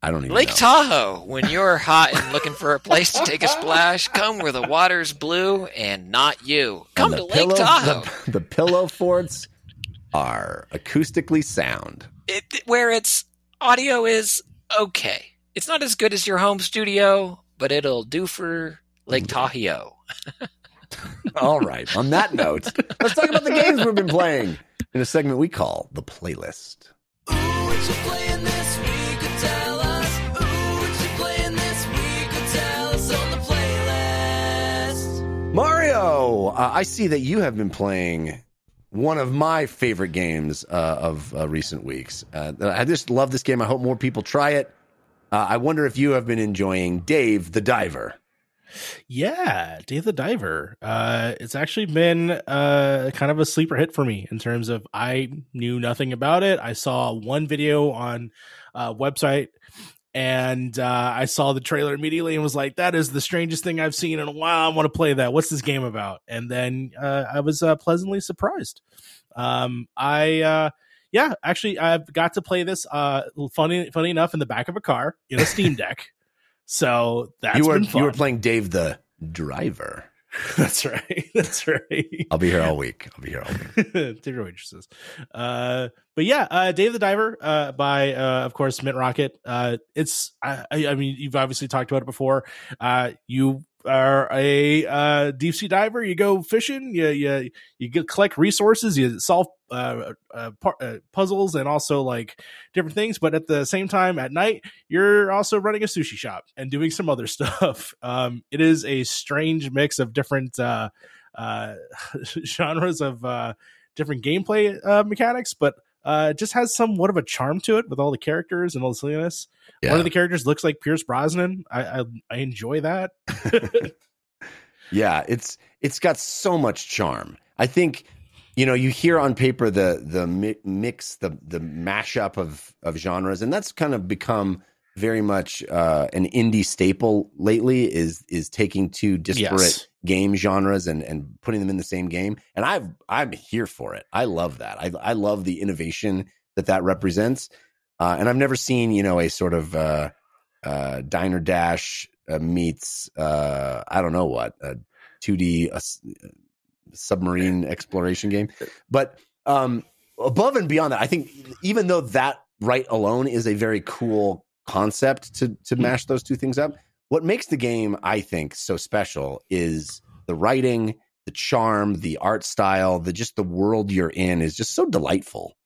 I don't even Lake know. Tahoe. When you're hot and looking for a place to take a splash, come where the water's blue and not you. Come the to Lake pillow- Tahoe, The, the pillow forts are acoustically sound. it, where its audio is okay. It's not as good as your home studio, but it'll do for Lake Tahoe. All right. On that note, let's talk about the games we've been playing in a segment we call the playlist. Mario, uh, I see that you have been playing one of my favorite games uh, of uh, recent weeks. Uh, I just love this game. I hope more people try it. Uh, I wonder if you have been enjoying Dave the Diver. Yeah, Dave the Diver. Uh, it's actually been uh, kind of a sleeper hit for me in terms of I knew nothing about it. I saw one video on a website and uh, I saw the trailer immediately and was like, that is the strangest thing I've seen in a while. I want to play that. What's this game about? And then uh, I was uh, pleasantly surprised. Um, I, uh, yeah, actually, I've got to play this. Uh, funny, funny enough, in the back of a car in a Steam Deck. So that's you were you were playing Dave the Driver. That's right. That's right. I'll be here all week. I'll be here all week. Dinner waitresses. Uh, but yeah, uh, Dave the Diver, uh, by, uh, of course, Mint Rocket. Uh, it's, I, I I mean, you've obviously talked about it before. Uh, you are a, uh, deep sea diver. You go fishing, you, you, you get, collect resources, you solve, uh, uh, par- uh, puzzles and also like different things. But at the same time, at night, you're also running a sushi shop and doing some other stuff. Um, it is a strange mix of different, uh, uh, genres of uh, different gameplay uh, mechanics, but uh, it just has somewhat of a charm to it with all the characters and all the silliness. One of the characters looks like Pierce Brosnan. I I, I enjoy that. Yeah, it's it's got so much charm. I think you know you hear on paper the the mix the the mashup of of genres, and that's kind of become very much uh, an indie staple lately. Is is taking two disparate Yes. game genres and and putting them in the same game, and I've I'm here for it. I love that. I I love the innovation that that represents, uh, and I've never seen you know a sort of uh, uh, diner dash uh, meets uh, I don't know what a 2D uh, submarine exploration game. But um, above and beyond that, I think even though that right alone is a very cool concept to to mash those two things up, what makes the game I think so special is the writing, the charm, the art style, the just the world you're in is just so delightful.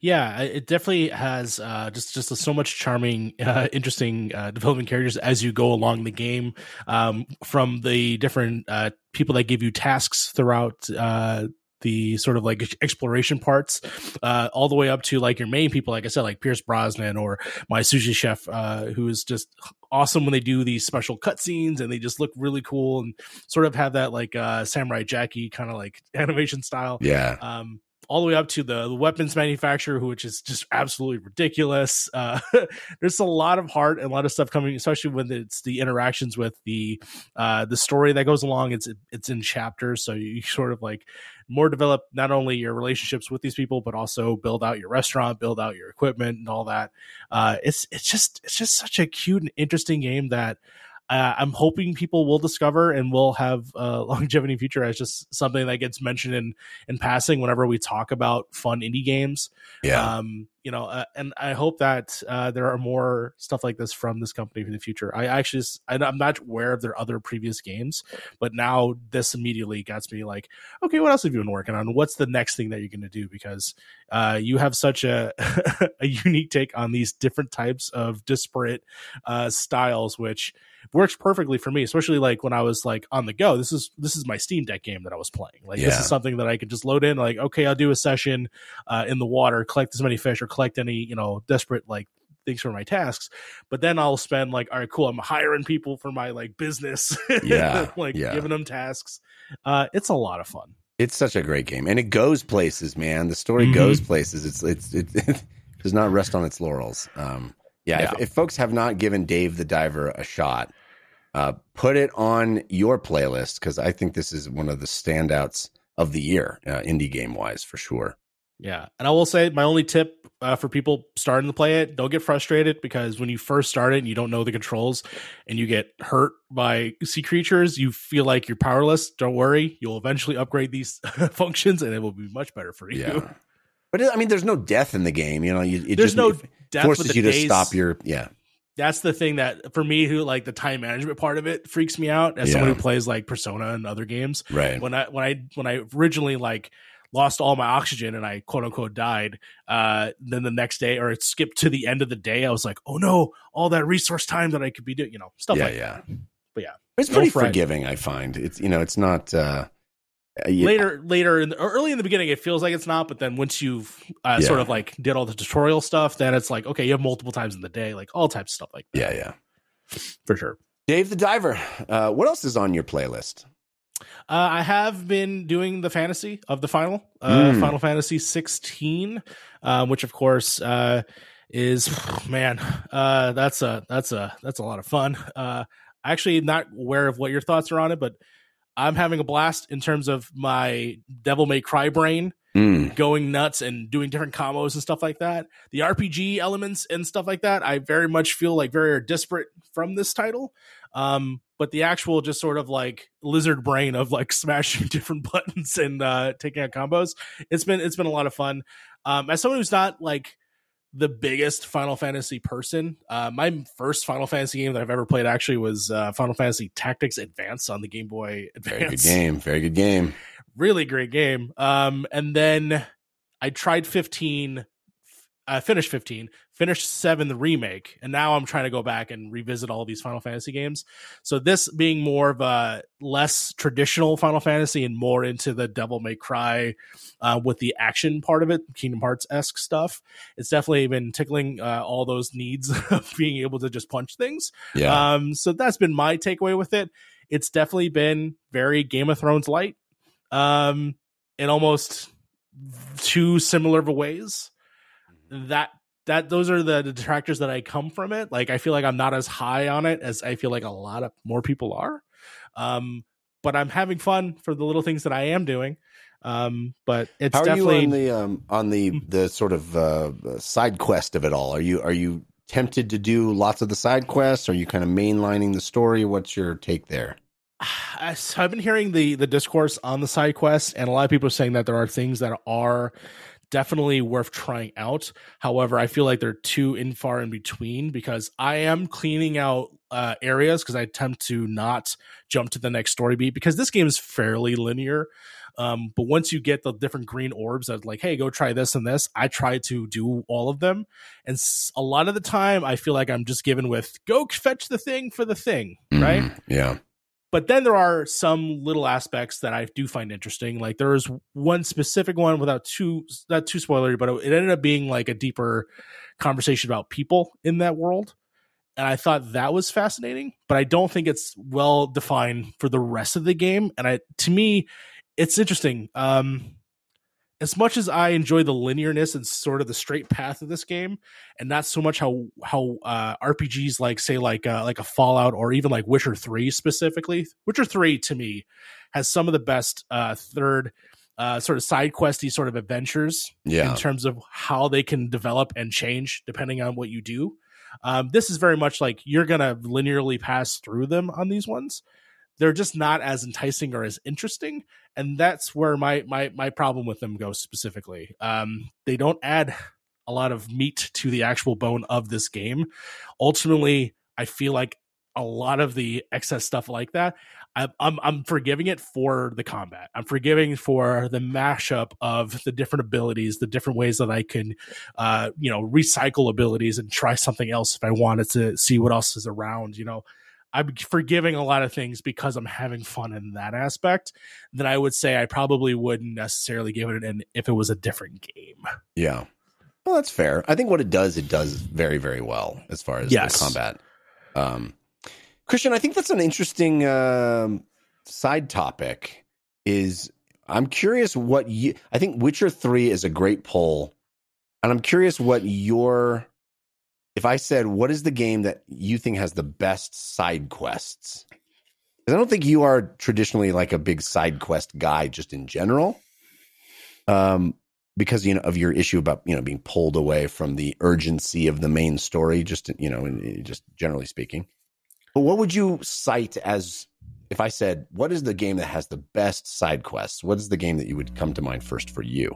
Yeah, it definitely has uh, just just so much charming, uh, interesting uh, development characters as you go along the game. Um, from the different uh, people that give you tasks throughout uh, the sort of like exploration parts, uh, all the way up to like your main people, like I said, like Pierce Brosnan or my sushi chef, uh, who is just awesome when they do these special cutscenes and they just look really cool and sort of have that like uh, Samurai Jackie kind of like animation style Yeah. um, all the way up to the, the weapons manufacturer, which is just absolutely ridiculous. Uh, there's a lot of heart and a lot of stuff coming, especially when it's the interactions with the uh, the story that goes along. It's it's in chapters, so you sort of like more develop not only your relationships with these people, but also build out your restaurant, build out your equipment, and all that. Uh, it's it's just it's just such a cute and interesting game that uh, I'm hoping people will discover and will have uh, longevity future as just something that gets mentioned in in passing whenever we talk about fun indie games. Yeah. Um, you know, uh, and I hope that uh, there are more stuff like this from this company in the future. I actually, s- I, am not aware of their other previous games, but now this immediately gets me like, okay, what else have you been working on? What's the next thing that you're going to do? Because uh, you have such a a unique take on these different types of disparate uh, styles, which works perfectly for me, especially like when I was like on the go. This is this is my Steam Deck game that I was playing. Like this is something that I could just load in. Like okay, I'll do a session uh, in the water, collect as many fish, or collect any you know desperate like things for my tasks. But then I'll spend like all right, cool. I'm hiring people for my like business. Yeah, like yeah. giving them tasks. Uh, it's a lot of fun. It's such a great game, and it goes places, man. The story Mhm. goes places. It's it's it, it does not rest on its laurels. Um, yeah, Yeah. If, if folks have not given Dave the Diver a shot, uh, put it on your playlist because I think this is one of the standouts of the year, uh, indie game wise, for sure. Yeah, and I will say my only tip uh, for people starting to play it: don't get frustrated because when you first start it and you don't know the controls, and you get hurt by sea creatures, you feel like you're powerless. Don't worry, you'll eventually upgrade these functions, and it will be much better for you. Yeah, but I mean, there's no death in the game. You know, you, it There's just no death forces you to stop your yeah. That's the thing that for me, who like the time management part of it freaks me out as someone who plays like Persona and other games. Right. when I when I when I originally like lost all my oxygen and I quote unquote died, uh then the next day or it skipped to the end of the day, I was like, oh no, all that resource time that I could be doing, you know, stuff yeah, like yeah. that. But yeah. It's No pretty forgiving. I find it's you know it's not. uh uh, you- Later later in the, early in the beginning it feels like it's not, but then once you've uh, Yeah. sort of like did all the tutorial stuff, then it's like, okay, you have multiple times in the day, like all types of stuff like that. Yeah, yeah. For sure. Dave the Diver. Uh, what else is on your playlist? Uh, I have been doing the fantasy of the final, uh, Mm. Final Fantasy 16, uh, which of course uh, is man, uh, that's a that's a that's a lot of fun. Uh, actually, not aware of what your thoughts are on it, but I'm having a blast in terms of my Devil May Cry brain Mm, going nuts and doing different combos and stuff like that. The RPG elements and stuff like that, I very much feel like very disparate from this title. Um, but the actual just sort of like lizard brain of like smashing different buttons and uh taking out combos, it's been it's been a lot of fun. Um, as someone who's not like the biggest Final Fantasy person, uh, my first Final Fantasy game that I've ever played actually was uh, Final Fantasy Tactics Advance on the Game Boy Advance very good game. Very good game. really great game. Um, and then I tried 15, I finished 15, finished 7 the remake, and now I'm trying to go back and revisit all these Final Fantasy games. So this being more of a less traditional Final Fantasy and more into the Devil May Cry uh, with the action part of it, Kingdom Hearts esque stuff. It's definitely been tickling uh, all those needs of being able to just punch things. Yeah. Um, so that's been my takeaway with it. It's definitely been very Game of Thrones light, um, in almost two similar of ways. That that those are the detractors that I come from it. Like I feel like I'm not as high on it as I feel like a lot of more people are. Um, but I'm having fun for the little things that I am doing. Um, but it's How are definitely you on the um, on the the sort of uh, side quest of it all? Are you are you tempted to do lots of the side quests? Are you kind of mainlining the story? What's your take there? So I've been hearing the the discourse on the side quests, and a lot of people are saying that there are things that are definitely worth trying out. However, I feel like they're too in far in between because I am cleaning out uh, areas because I attempt to not jump to the next story beat because this game is fairly linear. Um, but once you get the different green orbs that like, hey, go try this and this, I try to do all of them. And s- a lot of the time, I feel like I'm just given with go fetch the thing for the thing, right? Mhm. Yeah. But then there are some little aspects that I do find interesting. Like there was one specific one without too not too spoilery, but it ended up being like a deeper conversation about people in that world. And I thought that was fascinating, but I don't think it's well defined for the rest of the game. And I to me, it's interesting. Um as much as I enjoy the linearness and sort of the straight path of this game, and not so much how how uh, RPGs like say like uh, like a Fallout or even like Witcher Three specifically. Witcher Three to me has some of the best uh, third uh, sort of side questy sort of adventures Yeah. in terms of how they can develop and change depending on what you do. Um, this is very much like you're gonna linearly pass through them on these ones. They're just not as enticing or as interesting, and that's where my my my problem with them goes specifically. Um, they don't add a lot of meat to the actual bone of this game. Ultimately, I feel like a lot of the excess stuff like that, I'm I'm forgiving it for the combat. I'm forgiving for the mashup of the different abilities, the different ways that I can, uh, you know, recycle abilities and try something else if I wanted to see what else is around. You know, I'm forgiving a lot of things because I'm having fun in that aspect. Then I would say I probably wouldn't necessarily give it an if it was a different game. Yeah. Well, that's fair. I think what it does, it does very, very well as far as Yes. the combat. Um, Christian, I think that's an interesting um, side topic. Is I'm curious what you. I think Witcher Three is a great poll, and I'm curious what your. If I said, what is the game that you think has the best side quests? 'Cause I don't think you are traditionally like a big side quest guy, just in general. Um, because you know of your issue about you know being pulled away from the urgency of the main story just you know just generally speaking but what would you cite as if i said what is the game that has the best side quests what is the game that you would come to mind first for you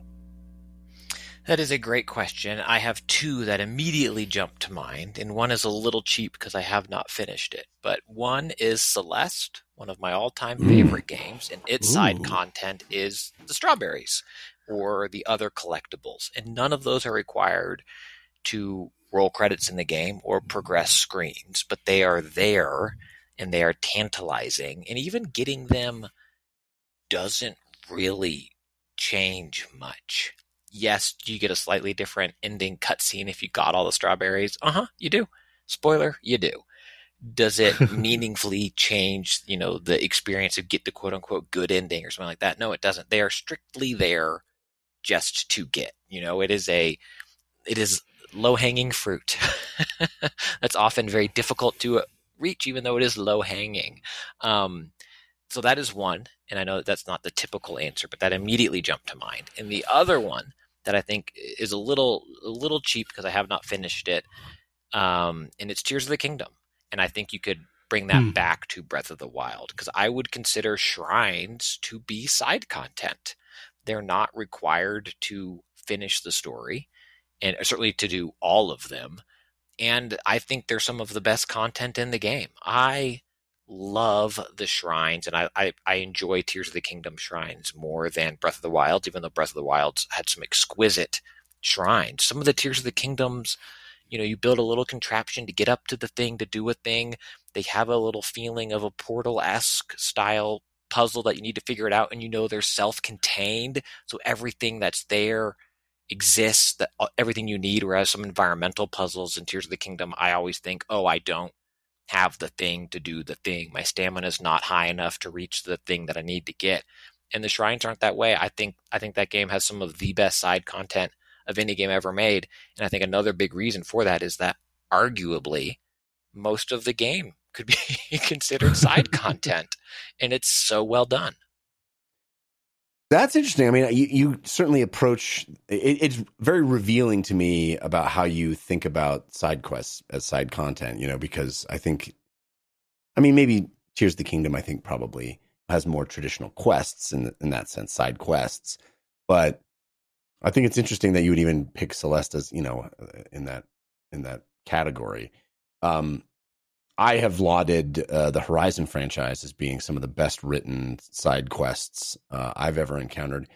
That is a great question. I have two that immediately jump to mind, and one is a little cheap because I have not finished it. But one is Celeste, one of my all-time Mm. favorite games, and its side content is the strawberries or the other collectibles, and none of those are required to roll credits in the game or progress screens, but they are there and they are tantalizing, and even getting them doesn't really change much yes, you get a slightly different ending cutscene if you got all the strawberries. Uh huh, you do. Spoiler, you do. Does it meaningfully change, you know, the experience of get the quote unquote good ending or something like that? No, it doesn't. They are strictly there just to get. You know, it is a, it is low hanging fruit. That's often very difficult to reach, even though it is low hanging. Um, so that is one, and I know that that's not the typical answer, but that immediately jumped to mind. And the other one that I think is a little a little cheap because I have not finished it, um, and it's Tears of the Kingdom, and I think you could bring that Hmm. back to Breath of the Wild because I would consider shrines to be side content. They're not required to finish the story, and certainly to do all of them. And I think they're some of the best content in the game. I love the shrines, and I, I, I enjoy Tears of the Kingdom shrines more than Breath of the Wild, even though Breath of the Wild had some exquisite shrines. Some of the Tears of the Kingdoms, you know, you build a little contraption to get up to the thing, to do a thing. They have a little feeling of a portal esque style puzzle that you need to figure it out, and you know they're self contained. So everything that's there exists, that uh, everything you need. Whereas some environmental puzzles in Tears of the Kingdom, I always think, oh, I don't have the thing to do the thing. My stamina is not high enough to reach the thing that I need to get. And the shrines aren't that way. I think I think that game has some of the best side content of any game ever made. And I think another big reason for that is that arguably most of the game could be considered side content. And it's so well done. That's interesting. I mean, you, you certainly approach it, it's very revealing to me about how you think about side quests as side content, you know, because I think, I mean, maybe Tears of the Kingdom, I think probably has more traditional quests in, in that sense, side quests. But I think it's interesting that you would even pick Celeste as, you know, in that, in that category. Um, I have lauded uh, the Horizon franchise as being some of the best written side quests uh, I've ever encountered.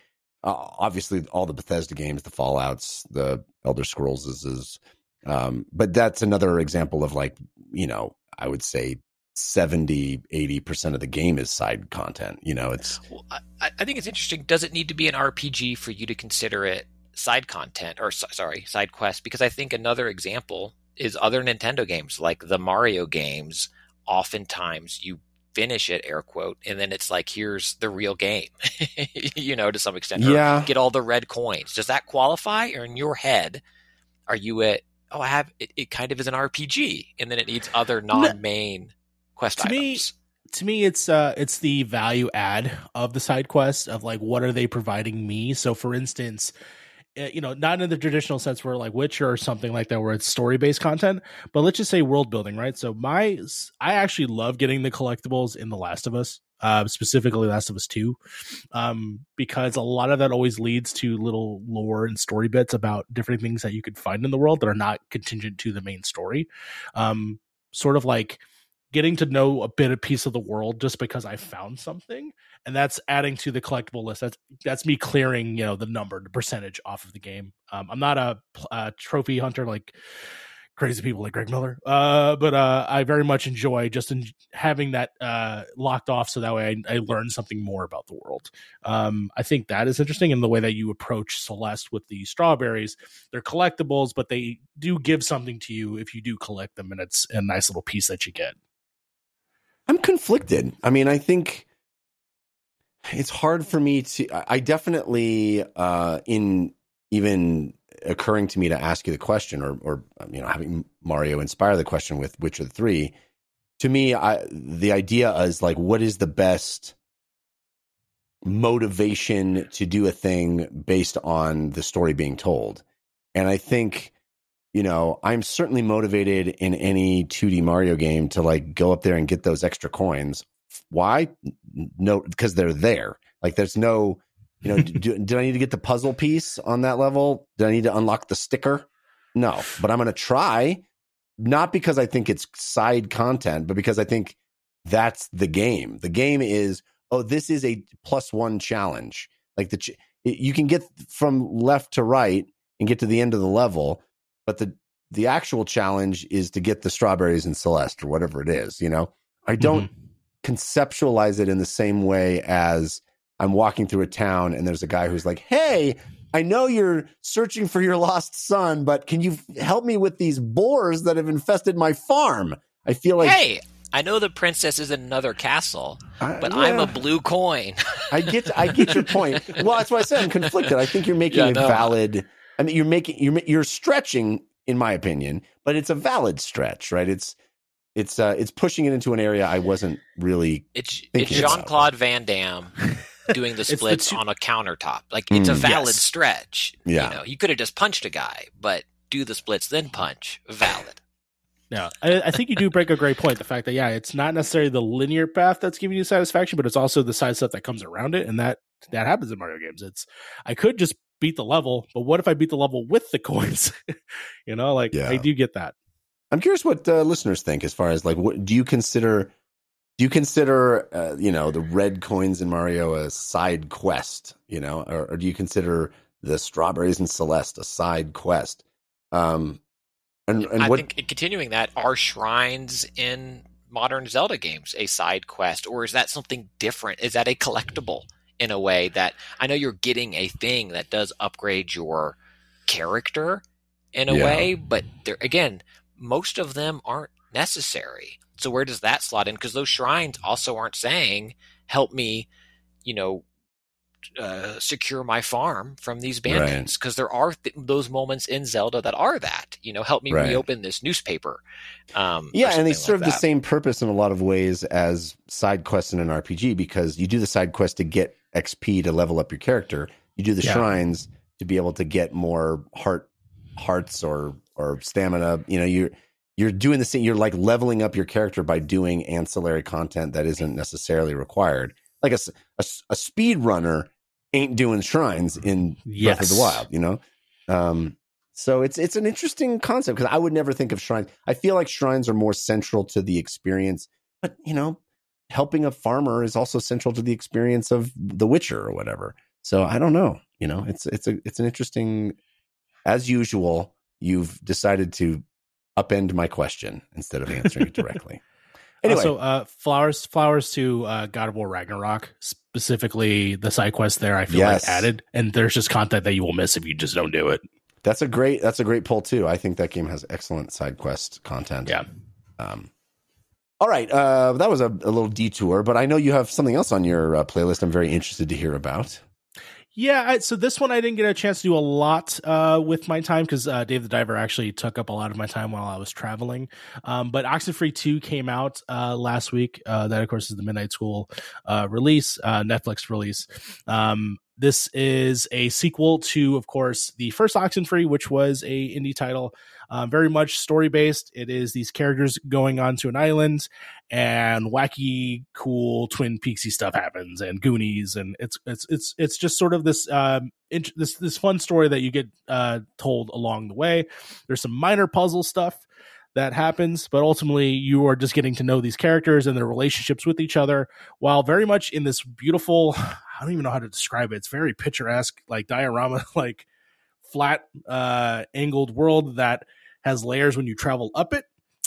Uh, obviously, all the Bethesda games, the Fallout's, the Elder Scrolls is, is um, but that's another example of like, you know, I would say 70, 80% of the game is side content. You know, it's, Well, I, I think it's interesting. Does it need to be an RPG for you to consider it side content or so- sorry, side quest? Because I think another example is other Nintendo games like the Mario games. Oftentimes you finish it, air quote, and then it's like, here's the real game, you know, to some extent. Or Yeah. Get all the red coins. Does that qualify? Or in your head, are you at, oh, I have, it, it kind of is an RPG and then it needs other non main quest To me, items? to me it's uh it's the value add of the side quest of like what are they providing me so for instance you know, not in the traditional sense where like Witcher or something like that, where it's story based content, but let's just say world building, right? So my, I actually love getting the collectibles in The Last of Us, uh, specifically Last of Us Two, um, because a lot of that always leads to little lore and story bits about different things that you could find in the world that are not contingent to the main story, um, sort of like getting to know a bit of piece of the world just because I found something, and that's adding to the collectible list. That's that's me clearing you know the number, the percentage off of the game. Um, I'm not a, a trophy hunter like crazy people like Greg Miller, uh, but uh, I very much enjoy just in having that uh, locked off, so that way I, I learn something more about the world. Um, I think that is interesting in the way that you approach Celeste with the strawberries. They're collectibles, but they do give something to you if you do collect them, and it's a nice little piece that you get. I'm conflicted. I mean, I think it's hard for me to. I definitely, uh, in even occurring to me to ask you the question, or or you know, having Mario inspire the question with which of the Three. To me, I the idea is like, what is the best motivation to do a thing based on the story being told? And I think you know, I'm certainly motivated in any 2D Mario game to like go up there and get those extra coins. Why? No, because they're there. Like there's no, you know, do, did I need to get the puzzle piece on that level? Did I need to unlock the sticker? No, but I'm going to try. Not because I think it's side content, but because I think that's the game. The game is, oh, this is a plus one challenge. Like the, ch- you can get from left to right and get to the end of the level but the the actual challenge is to get the strawberries and Celeste or whatever it is. You know, I don't mm-hmm. conceptualize it in the same way as I'm walking through a town and there's a guy who's like, "Hey." I know you're searching for your lost son, but can you help me with these boars that have infested my farm? I feel like Hey, I know the princess is in another castle, but yeah. I'm a blue coin. I get I get your point. Well, that's why I said I'm conflicted. I think you're making yeah, a no. valid I mean, you're making you're you're stretching, in my opinion, but it's a valid stretch, right? It's it's uh, it's pushing it into an area I wasn't really. It's it's Jean Claude Van Damme doing the splits the two- on a countertop. Like it's mm, a valid yes. stretch. Yeah, you know, you could have just punched a guy, but do the splits then punch. Valid. Yeah, I, I, think you do break a great point. The fact that yeah, it's not necessarily the linear path that's giving you satisfaction, but it's also the side stuff that comes around it, and that that happens in Mario games. It's I could just beat the level, but what if I beat the level with the coins? you know, like yeah. I do get that. I'm curious what uh, listeners think as far as like, what do you consider? Do you consider, uh, you know, the red coins in Mario a side quest? You know, or, or, do you consider the strawberries in Celeste a side quest? Um, and, and I what, think continuing that are shrines in modern Zelda games a side quest, or is that something different? Is that a collectible? In a way that I know you're getting a thing that does upgrade your character in a yeah. way, but there again, most of them aren't necessary. So where does that slot in? Because those shrines also aren't saying, "Help me," you know, uh, secure my farm from these bandits because right. there are th- those moments in Zelda that are that you know help me right. reopen this newspaper. Um, yeah, and they serve the same purpose in a lot of ways as side quests in an RPG because you do the side quest to get XP to level up your character. You do the yeah. shrines to be able to get more heart hearts or or stamina. You know, you're you're doing the same. You're like leveling up your character by doing ancillary content that isn't necessarily required. Like a, a, a speed runner ain't doing shrines in yes. Breath of the Wild, you know? Um, so it's it's an interesting concept because I would never think of shrines. I feel like shrines are more central to the experience, but you know, helping a farmer is also central to the experience of The Witcher or whatever. So I don't know. You know, it's it's a it's an interesting. As usual, you've decided to upend my question instead of answering it directly. Anyway. Also, uh, flowers, flowers to uh, God of War Ragnarok, specifically the side quest there. I feel yes. like added, and there's just content that you will miss if you just don't do it. That's a great. That's a great pull too. I think that game has excellent side quest content. Yeah. Um, all right, uh, that was a, a, little detour, but I know you have something else on your uh, playlist. I'm very interested to hear about. Yeah, I, so this one I didn't get a chance to do a lot uh, with my time because uh, Dave the Diver actually took up a lot of my time while I was traveling. Um, but Oxenfree 2 came out uh, last week. Uh, that, of course, is the Midnight School uh, release, uh, Netflix release. Um, this is a sequel to, of course, the first Oxenfree, which was a indie title, um, very much story based. It is these characters going onto an island, and wacky, cool Twin Peaksy stuff happens, and Goonies, and it's it's it's it's just sort of this um int- this this fun story that you get uh, told along the way. There's some minor puzzle stuff that happens, but ultimately you are just getting to know these characters and their relationships with each other while very much in this beautiful, I don't even know how to describe it. It's very picturesque, like diorama, like flat, uh, angled world that has layers when you travel up it.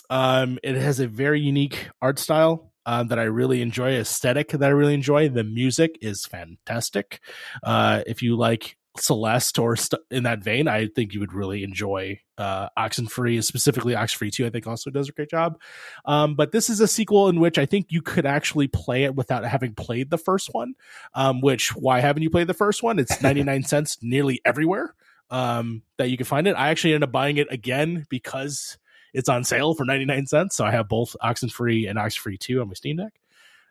Um, it has a very unique art style. Um, that I really enjoy, aesthetic that I really enjoy. The music is fantastic. Uh, if you like Celeste or st- in that vein, I think you would really enjoy uh, Oxenfree, specifically Oxenfree 2, I think also does a great job. Um, but this is a sequel in which I think you could actually play it without having played the first one. Um, which, why haven't you played the first one? It's 99 cents nearly everywhere um, that you can find it. I actually ended up buying it again because it's on sale for 99 cents. So I have both Oxenfree and Oxenfree 2 on my Steam Deck.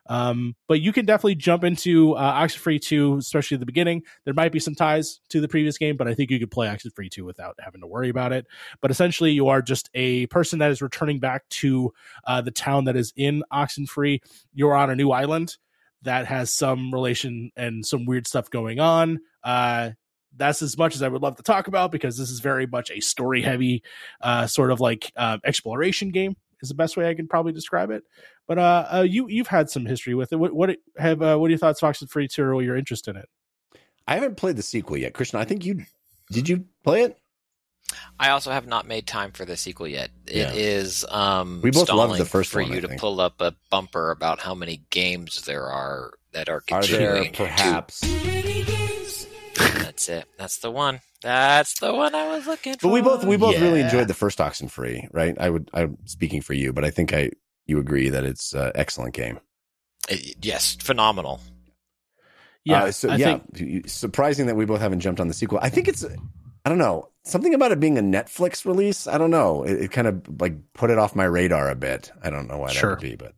Um, but you can definitely jump into uh, Oxenfree 2, especially at the beginning. There might be some ties to the previous game, but I think you could play Oxenfree 2 without having to worry about it. But essentially, you are just a person that is returning back to uh, the town that is in Oxenfree. You're on a new island that has some relation and some weird stuff going on. Uh, that's as much as I would love to talk about because this is very much a story heavy, uh, sort of like uh, exploration game is the best way I can probably describe it. But uh, uh you you've had some history with it. What what have uh, what are your thoughts, Oxenfree Two, or your interest in it? I haven't played the sequel yet, Christian. I think you did. You play it? I also have not made time for the sequel yet. It Yeah. is um We both loved the first for one, I you to pull up a bumper about how many games there are that are Are continuing. there perhaps? That's it. That's the one. That's the one I was looking for. But we both we both really enjoyed the first Oxenfree, right? I would. I'm speaking for you, but I think I you agree that it's an excellent game. Uh, Yes, phenomenal. Yeah, Uh, so I yeah, think surprising that we both haven't jumped on the sequel. I think it's, I don't know, something about it being a Netflix release. I don't know. It, it kind of like put it off my radar a bit. I don't know why that would be, but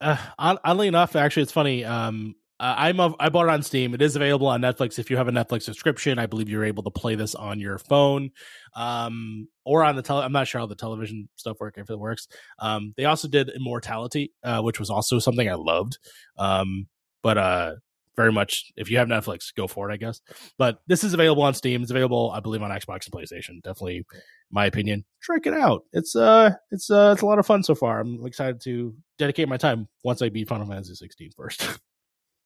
uh, oddly enough, actually, it's funny. Um, uh, I'm a, I bought it on Steam. It is available on Netflix if you have a Netflix subscription. I believe you're able to play this on your phone, um, or on the tele. I'm not sure how the television stuff work if it works. Um, they also did Immortality, uh, which was also something I loved. Um, but uh, very much if you have Netflix, go for it, I guess. But this is available on Steam. It's available, I believe, on Xbox and PlayStation. Definitely, my opinion. Check it out. It's uh, it's uh, it's a lot of fun so far. I'm excited to dedicate my time once I beat Final Fantasy 16 first.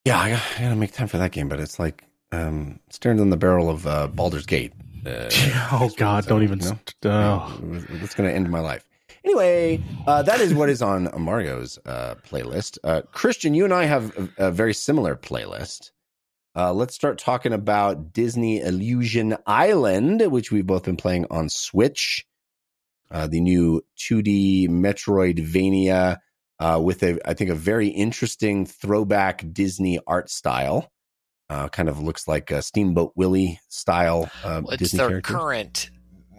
yeah, I, got- I gotta make time for that game. But it's like um, staring down the barrel of uh, Baldur's Gate. Uh, oh God, don't even. No? st- oh. That's going to end my life. Anyway, uh, that is what is on Mario's uh, playlist. Uh, Christian, you and I have a, a very similar playlist. Uh, let's start talking about Disney Illusion Island, which we've both been playing on Switch. Uh, the new 2D Metroidvania uh, with a, I think, a very interesting throwback Disney art style. Uh, kind of looks like a Steamboat Willie style uh, Well, it's Disney their current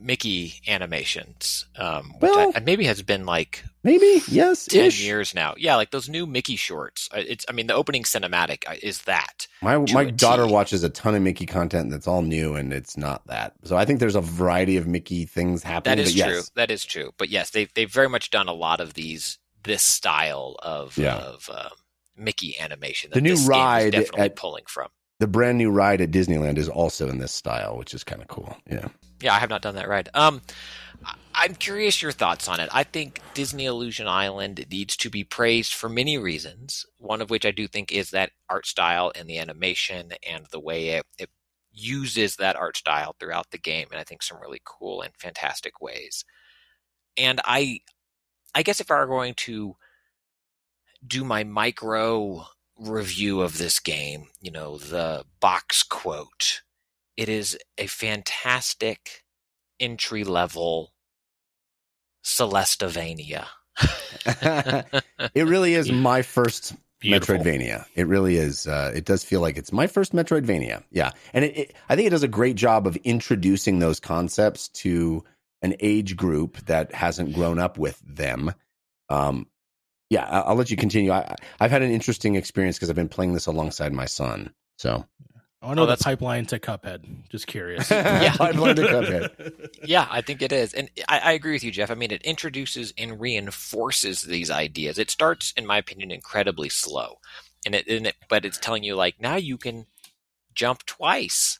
Mickey animations, um, which Well- I, maybe has been like Maybe yes, ten ish. years now. Yeah, like those new Mickey shorts. It's, I mean, the opening cinematic uh, is that. My my daughter watches a ton of Mickey content that's all new, and it's not that. So I think there's a variety of Mickey things happening. That is but yes, true. That is true. But yes, they they've very much done a lot of these this style of Yeah. of um, Mickey animation. The new this game is ride definitely at- pulling from. The brand new ride at Disneyland is also in this style, which is kind of cool. Yeah. Yeah, I have not done that ride. Um, I'm curious your thoughts on it. I think Disney Illusion Island needs to be praised for many reasons. One of which I do think is that art style and the animation and the way it, it uses that art style throughout the game, and I think some really cool and fantastic ways. And I, I guess if I were going to do my micro review of this game, you know, the box quote it is a fantastic entry level Celestivania. it really is my first Beautiful. Metroidvania. It really is. Uh, it does feel like it's my first Metroidvania. Yeah, and it, it, I think it does a great job of introducing those concepts to an age group that hasn't grown up with them. Um, yeah, I- I'll let you continue. I, I've had an interesting experience because I've been playing this alongside my son, So I want to know Oh, the that's- pipeline to Cuphead. Just curious. yeah, pipeline to Cuphead. Yeah, I think it is. And I, I agree with you, Jeff. I mean, it introduces and reinforces these ideas. It starts, in my opinion, incredibly slow. And it, and it but it's telling you like now you can jump twice.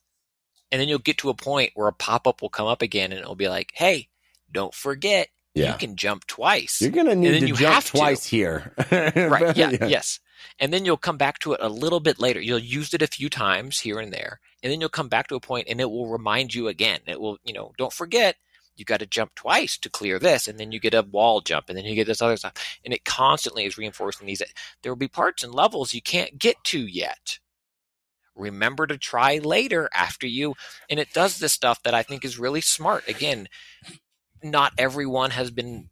And then you'll get to a point where a pop-up will come up again and it'll be like, "Hey, don't forget Yeah. you can jump twice." You're gonna need to jump have to. twice here. right yeah, yes and then you'll come back to it a little bit later you'll use it a few times here and there and then you'll come back to a point and it will remind you again it will you know don't forget you got to jump twice to clear this and then you get a wall jump and then you get this other stuff and it constantly is reinforcing these there will be parts and levels you can't get to yet remember to try later after you and it does this stuff that i think is really smart again not everyone has been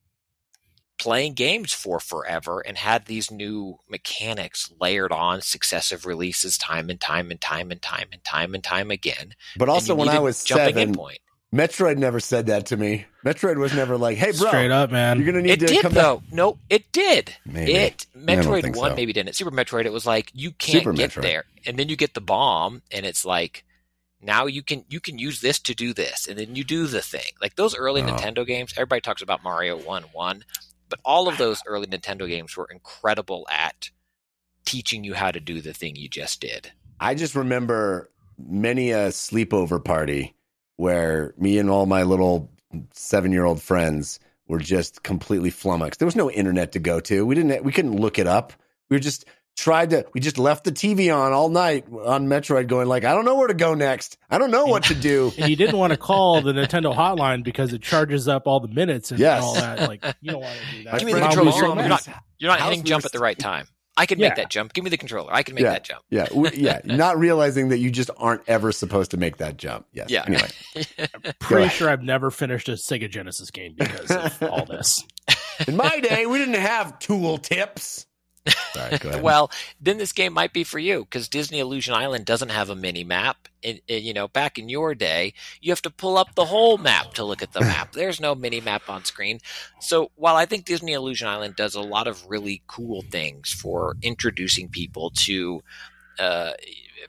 playing games for forever and had these new mechanics layered on successive releases time and time and time and time and time and time again. But also, when I was jumping seven, in point. Metroid never said that to me. Metroid was never like, "Hey, bro, Straight up, man. you're gonna need It to did come though. back." No, it did. Maybe. It Metroid think One so. maybe didn't. Super Metroid. It was like you can't Super get Metroid. there, and then you get the bomb, and it's like now you can you can use this to do this, and then you do the thing. Like those early Oh. Nintendo games. Everybody talks about Mario One One, but all of those early Nintendo games were incredible at teaching you how to do the thing you just did. I just remember many a sleepover party where me and all my little seven year old friends were just completely flummoxed. There was no internet to go to. We didn't. We couldn't look it up. We were just tried to. We just left the TV on all night on Metroid, going like, I don't know where to go next. I don't know what to do. and you didn't want to call the Nintendo hotline because it charges up all the minutes and Yes. all that. Like you don't want to do that. Give me the Mom controller. was your You're not, you're not hitting jump at the right time. I can make that jump. Give me the controller. I can make Yeah. that jump. Yeah, yeah. Not realizing that you just aren't ever supposed to make that jump. Yes. Yeah. Anyway, Pretty sure I've never finished a Sega Genesis game because of all this. in my day, we didn't have tool tips. Sorry. Well, then this game might be for you because Disney Illusion Island doesn't have a mini map. It, it- you know, back in your day, you have to pull up the whole map to look at the map. There's no mini map on screen. So while I think Disney Illusion Island does a lot of really cool things for introducing people to uh,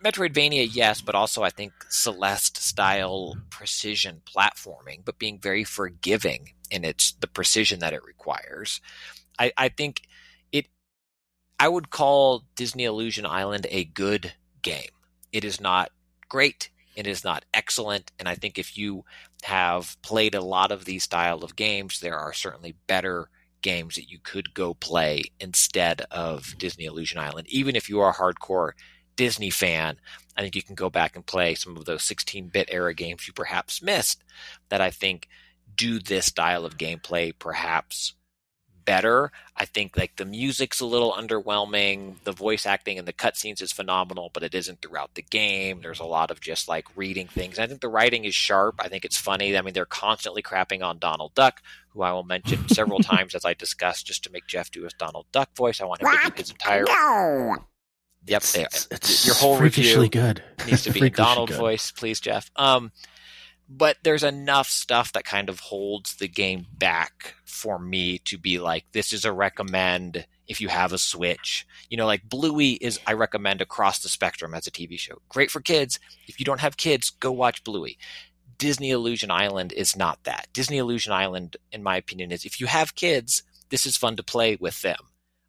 Metroidvania, yes, but also I think Celeste style precision platforming, but being very forgiving in its the precision that it requires. I, I think. I would call Disney Illusion Island a good game. It is not great. It is not excellent, and I think if you have played a lot of these style of games, there are certainly better games that you could go play instead of Disney Illusion Island. Even if you are a hardcore Disney fan, I think you can go back and play some of those 16 bit era games you perhaps missed that I think do this style of gameplay perhaps better. I think like the music's a little underwhelming. The voice acting and the cutscenes is phenomenal, but it isn't throughout the game. There's a lot of just like reading things. I think the writing is sharp. I think it's funny. I mean, they're constantly crapping on Donald Duck, who I will mention several times as I discuss, just to make Jeff do his Donald Duck voice. I want him to do his entire. Yep, there. your whole freakishly review good. needs to be a Donald good. voice, please, Jeff. Um, but there's enough stuff that kind of holds the game back for me to be like, this is a recommend if you have a Switch. You know, like Bluey is, I recommend across the spectrum as a TV show. Great for kids. If you don't have kids, go watch Bluey. Disney Illusion Island is not that. Disney Illusion Island, in my opinion, is if you have kids, this is fun to play with them.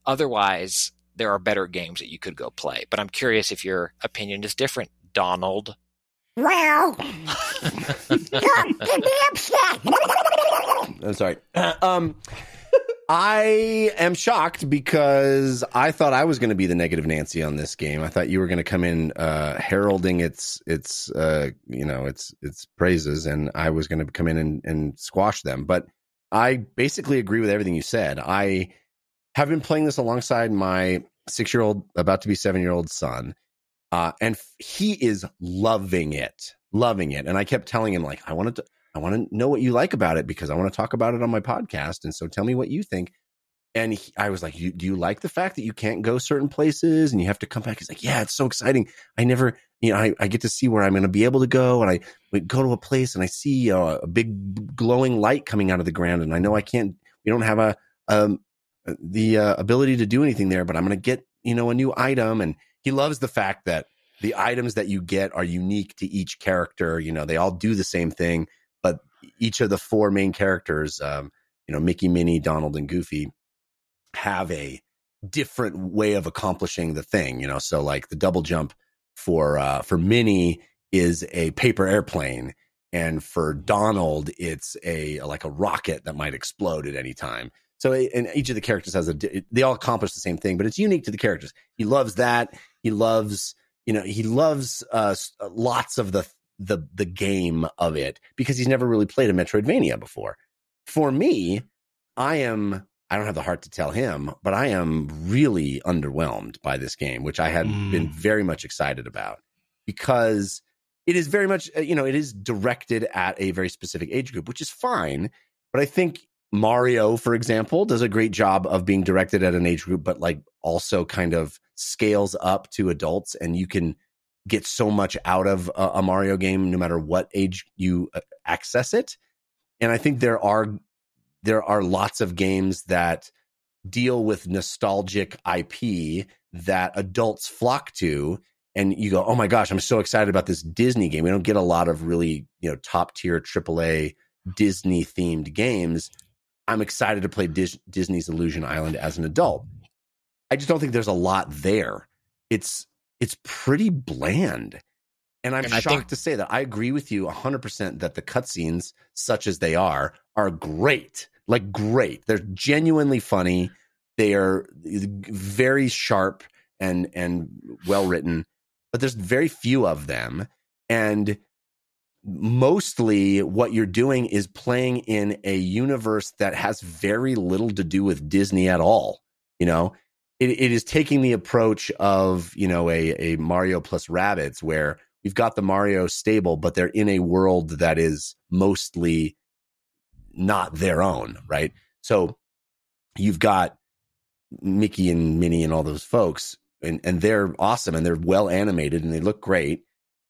Otherwise, there are better games that you could go play. But I'm curious if your opinion is different, Donald. Well, I'm sorry. Um, I am shocked because I thought I was going to be the negative Nancy on this game. I thought you were going to come in uh, heralding its its uh, you know its its praises, and I was going to come in and, and squash them. But I basically agree with everything you said. I have been playing this alongside my six year old, about to be seven year old son, uh, and f- he is loving it, loving it. And I kept telling him like, I wanted to. I want to know what you like about it because I want to talk about it on my podcast. And so tell me what you think. And he, I was like, you, do you like the fact that you can't go certain places and you have to come back? He's like, yeah, it's so exciting. I never, you know, I, I get to see where I'm going to be able to go. And I we go to a place and I see a, a big glowing light coming out of the ground. And I know I can't, we don't have a, um, the uh, ability to do anything there, but I'm going to get, you know, a new item. And he loves the fact that the items that you get are unique to each character. You know, they all do the same thing, but each of the four main characters, um, you know, Mickey, Minnie, Donald, and Goofy, have a different way of accomplishing the thing. You know, so like the double jump for uh, for Minnie is a paper airplane, and for Donald, it's a like a rocket that might explode at any time. So, and each of the characters has a, they all accomplish the same thing, but it's unique to the characters. He loves that. He loves, you know, he loves uh, lots of the the the game of it because he's never really played a Metroidvania before. For me, I am I don't have the heart to tell him, but I am really underwhelmed by this game, which I had mm. been very much excited about because it is very much, uh, you know, it is directed at a very specific age group, which is fine. But I think Mario, for example, does a great job of being directed at an age group, but like also kind of scales up to adults, and you can get so much out of a, a Mario game no matter what age you uh, access it. And I think there are there are lots of games that deal with nostalgic IP that adults flock to and you go, "Oh my gosh, I'm so excited about this Disney game." We don't get a lot of really, you know, top tier AAA Disney themed games. I'm excited to play Dis- Disney's Illusion Island as an adult. I just don't think there's a lot there. It's it's pretty bland. And I'm and shocked think- to say that I agree with you 100% that the cutscenes, such as they are, are great. Like, great. They're genuinely funny. They are uh, very sharp and and well written but there's very few of them. And mostly what you're doing is playing in a universe that has very little to do with Disney at all. You know, it, it is taking the approach of, you know, a, a Mario plus Rabbids where we've got the Mario stable, but they're in a world that is mostly not their own, right? So you've got Mickey and Minnie and all those folks and, and they're awesome and they're well animated and they look great,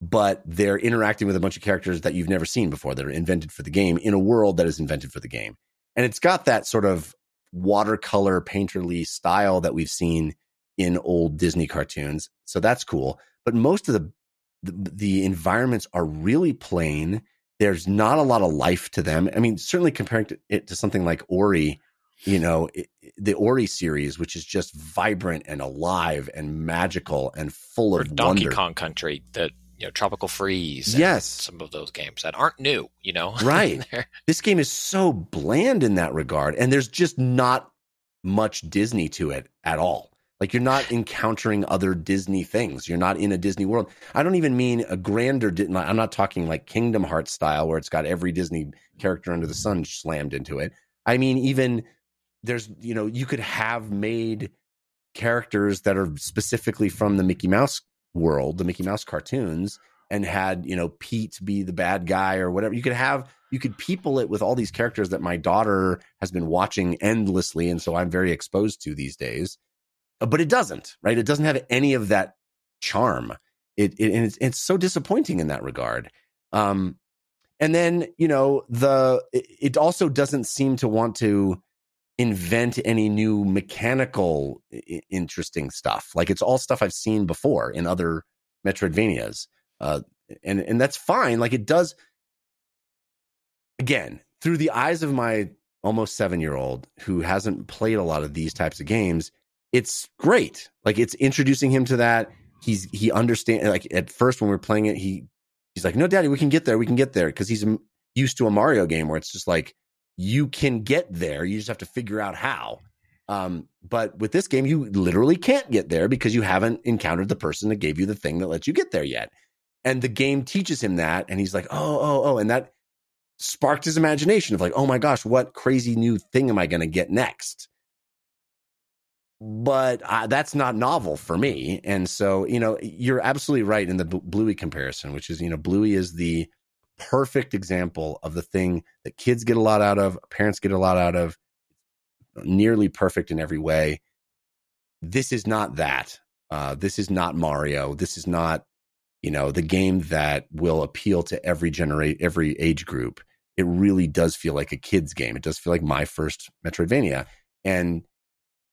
but they're interacting with a bunch of characters that you've never seen before that are invented for the game in a world that is invented for the game. And it's got that sort of watercolor painterly style that we've seen in old Disney cartoons. So that's cool. But most of the, the, the environments are really plain. There's not a lot of life to them. I mean, certainly comparing it to something like Ori, you know, it, the Ori series, which is just vibrant and alive and magical and full or of Donkey wonder. Kong Country, the you know Tropical Freeze. Yes, some of those games that aren't new. You know, right? this game is so bland in that regard, and there's just not much Disney to it at all. Like you're not encountering other Disney things. You're not in a Disney world. I don't even mean a grander. I'm not talking like Kingdom Hearts style, where it's got every Disney character under the sun slammed into it. I mean, even there's you know you could have made characters that are specifically from the Mickey Mouse world, the Mickey Mouse cartoons, and had you know Pete be the bad guy or whatever. You could have you could people it with all these characters that my daughter has been watching endlessly, and so I'm very exposed to these days. Uh, but it doesn't, right? It doesn't have any of that charm. It, it and it's, it's so disappointing in that regard. Um, and then you know the it, it also doesn't seem to want to invent any new mechanical interesting stuff. Like it's all stuff I've seen before in other Metroidvanias. Uh, and and that's fine. Like it does again, through the eyes of my almost 7-year-old who hasn't played a lot of these types of games, it's great. Like it's introducing him to that. He's he understand like at first when we are playing it, he he's like, "No, daddy, we can get there. We can get there." Cuz he's used to a Mario game where it's just like you can get there. You just have to figure out how. Um, but with this game, you literally can't get there because you haven't encountered the person that gave you the thing that lets you get there yet. And the game teaches him that, and he's like, oh, oh, oh, and that sparked his imagination of like, oh my gosh, what crazy new thing am I going to get next? But uh, that's not novel for me, and so you know, you're absolutely right in the Bluey comparison, which is you know, Bluey is the perfect example of the thing that kids get a lot out of, parents get a lot out of, nearly perfect in every way. This is not that. Uh, this is not Mario. This is not, you know, the game that will appeal to every generate every age group. It really does feel like a kid's game. It does feel like my first Metroidvania. And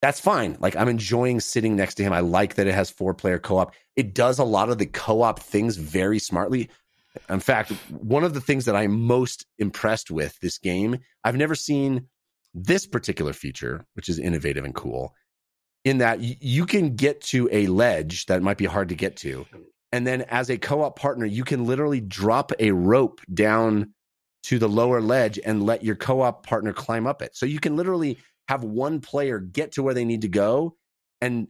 that's fine. Like I'm enjoying sitting next to him. I like that it has four player co op. It does a lot of the co op things very smartly. In fact, one of the things that I'm most impressed with this game, I've never seen this particular feature, which is innovative and cool, in that you can get to a ledge that might be hard to get to. And then as a co op partner, you can literally drop a rope down to the lower ledge and let your co op partner climb up it. So you can literally have one player get to where they need to go and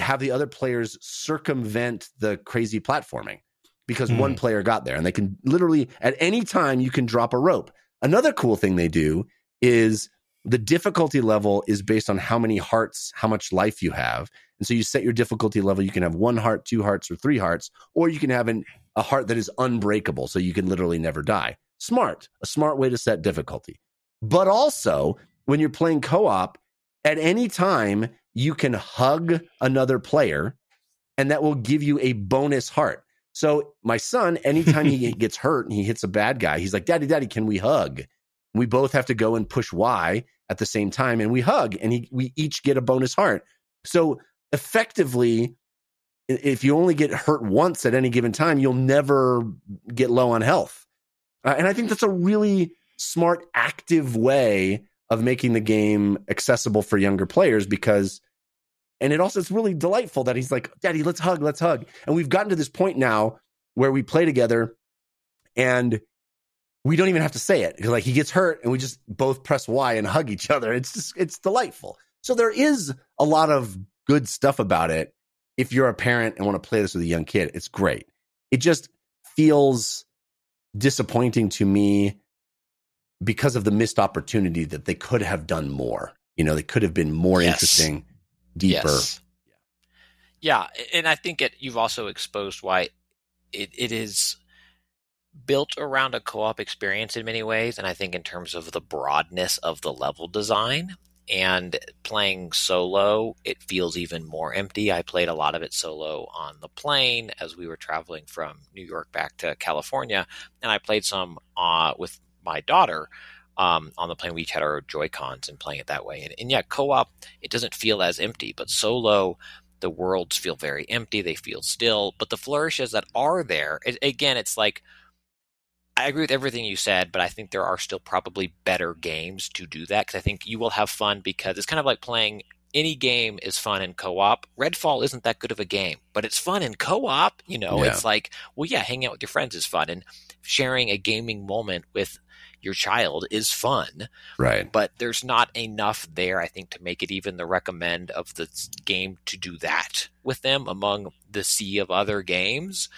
have the other players circumvent the crazy platforming because one hmm. player got there and they can literally at any time you can drop a rope. Another cool thing they do is the difficulty level is based on how many hearts, how much life you have. And so you set your difficulty level. You can have one heart, two hearts, or three hearts, or you can have an, a heart that is unbreakable. So you can literally never die. Smart, a smart way to set difficulty. But also, when you're playing co op, at any time, you can hug another player, and that will give you a bonus heart. So, my son, anytime he gets hurt and he hits a bad guy, he's like, Daddy, Daddy, can we hug? We both have to go and push Y at the same time, and we hug, and he, we each get a bonus heart. So, effectively, if you only get hurt once at any given time, you'll never get low on health. Uh, and I think that's a really smart, active way of making the game accessible for younger players because, and it also it's really delightful that he's like, Daddy, let's hug, let's hug. And we've gotten to this point now where we play together and we don't even have to say it because like he gets hurt and we just both press Y and hug each other. It's just, it's delightful. So there is a lot of good stuff about it. If you're a parent and want to play this with a young kid, it's great. It just feels disappointing to me because of the missed opportunity that they could have done more. You know, they could have been more Yes. interesting, deeper. Yes. Yeah, and I think it, you've also exposed why it, it is built around a co-op experience in many ways, and I think in terms of the broadness of the level design and playing solo, it feels even more empty. I played a lot of it solo on the plane as we were traveling from New York back to California, and I played some uh, with my daughter um, on the plane. We each had our Joy Cons and playing it that way. And, and yeah, co-op it doesn't feel as empty, but solo the worlds feel very empty. They feel still, but the flourishes that are there, it, again, it's like I agree with everything you said, but I think there are still probably better games to do that because I think you will have fun because it's kind of like playing any game is fun in co-op. Redfall isn't that good of a game, but it's fun in co-op. You know, Yeah. it's like, well, yeah, hanging out with your friends is fun, and sharing a gaming moment with your child is fun Right. but there's not enough there, I think, to make it even the recommend of the game to do that with them among the sea of other games.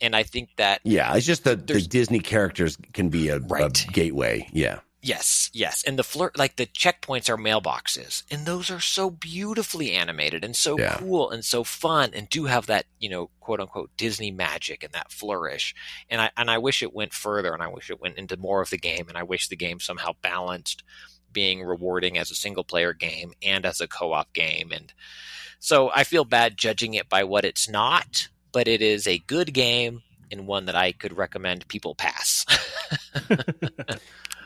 And I think that Yeah. It's just that the Disney characters can be a, a gateway. Yeah. Yes, yes, and the flirt, like the checkpoints are mailboxes, and those are so beautifully animated and so Yeah. cool and so fun, and do have that you know quote unquote Disney magic and that flourish. And I and I wish it went further, and I wish it went into more of the game, and I wish the game somehow balanced being rewarding as a single player game and as a co-op game and so I feel bad judging it by what it's not but it is a good game and one that I could recommend people pass.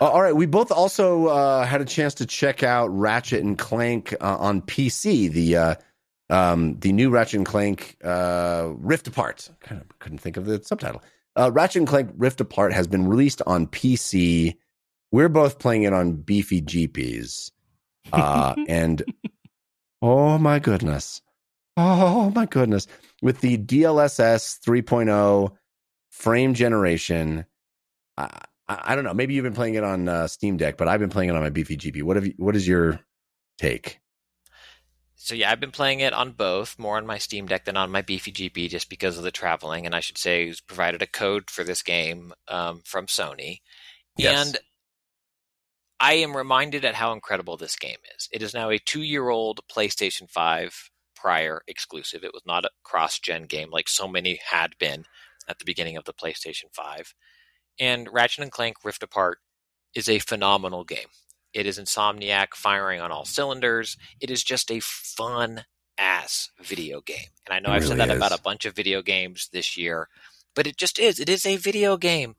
Uh, all right. We both also uh, had a chance to check out Ratchet and Clank uh, on PC. The uh, um, the new Ratchet and Clank uh, Rift Apart. Kind of couldn't think of the subtitle. Uh, Ratchet and Clank Rift Apart has been released on PC. We're both playing it on beefy GPs, uh, and oh my goodness, oh my goodness, with the DLSS 3.0 frame generation. I, I don't know. Maybe you've been playing it on uh, Steam Deck, but I've been playing it on my beefy GP. What have you, What is your take? So yeah, I've been playing it on both, more on my Steam Deck than on my beefy GP, just because of the traveling. And I should say, it's provided a code for this game um, from Sony, Yes. and I am reminded at how incredible this game is. It is now a two-year-old PlayStation Five prior exclusive. It was not a cross-gen game like so many had been at the beginning of the PlayStation Five. And Ratchet and Clank Rift Apart is a phenomenal game. It is Insomniac firing on all cylinders. It is just a fun ass video game. And I know It I've said really that about a bunch of video games this year, but it just is. It is a video game.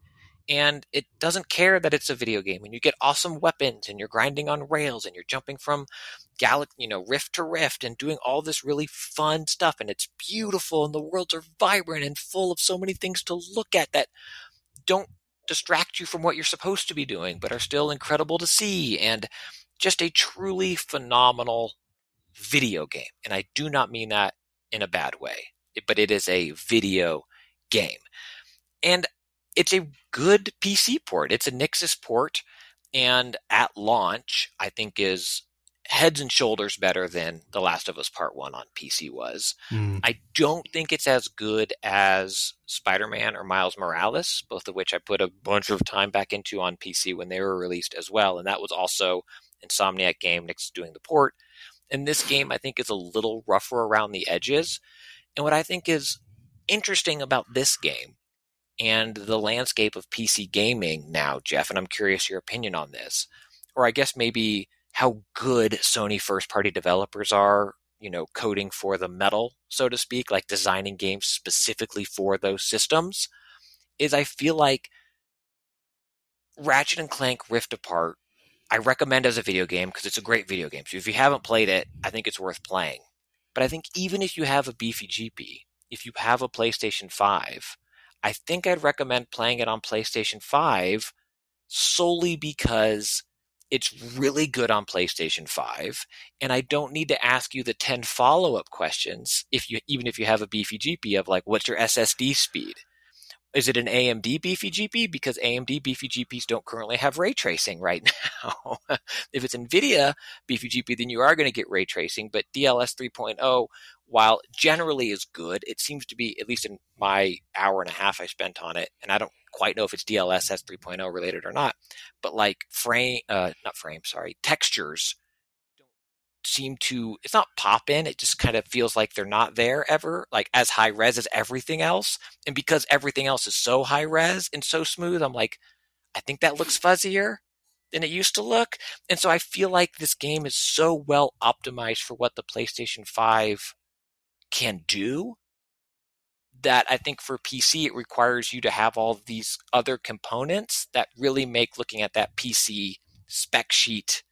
And it doesn't care that it's a video game. And you get awesome weapons and you're grinding on rails and you're jumping from galaxy you know rift to rift and doing all this really fun stuff and it's beautiful and the worlds are vibrant and full of so many things to look at that don't distract you from what you're supposed to be doing but are still incredible to see and just a truly phenomenal video game. And i do not mean that in a bad way but it is a video game. And it's a good PC port. It's a Nixxes port, and at launch, I think is heads and shoulders better than The Last of Us Part One on PC was. Mm. I don't think it's as good as Spider Man or Miles Morales, both of which I put a bunch of time back into on PC when they were released as well, and that was also Insomniac game Nixxes doing the port. And this game, I think, is a little rougher around the edges. And what I think is interesting about this game and the landscape of PC gaming now, Jeff, and I'm curious your opinion on this, or I guess maybe how good Sony first party developers are, you know, coding for the metal, so to speak, like designing games specifically for those systems, is I feel like Ratchet and Clank Rift Apart, I recommend as a video game because it's a great video game. So if you haven't played it, I think it's worth playing. But I think even if you have a beefy GP, if you have a PlayStation 5, I think I'd recommend playing it on PlayStation 5 solely because it's really good on PlayStation 5 and I don't need to ask you the 10 follow-up questions if you even if you have a beefy GP of like what's your SSD speed? Is it an AMD beefy GP? Because AMD beefy GPs don't currently have ray tracing right now. if it's NVIDIA beefy GP, then you are going to get ray tracing. But DLSS 3.0, while generally is good, it seems to be, at least in my hour and a half I spent on it, and I don't quite know if it's DLSS 3.0 related or not, but like frame, uh, not frame, sorry, textures don't seem to it's not pop in it just kind of feels like they're not there ever like as high res as everything else and because everything else is so high res and so smooth i'm like i think that looks fuzzier than it used to look and so i feel like this game is so well optimized for what the playstation 5 can do that i think for pc it requires you to have all these other components that really make looking at that pc spec sheet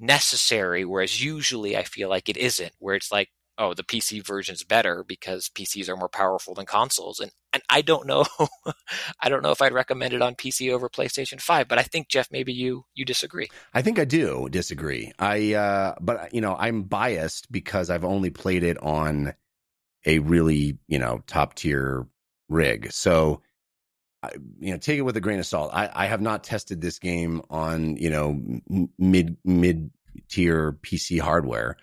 necessary whereas usually i feel like it isn't where it's like oh the pc version's better because pcs are more powerful than consoles and and i don't know i don't know if i'd recommend it on pc over playstation 5 but i think jeff maybe you you disagree I think I do disagree. I uh but you know, I'm biased because I've only played it on a really, you know, top tier rig. So you know, take it with a grain of salt. I, I have not tested this game on, you know, mid mid tier PC hardware.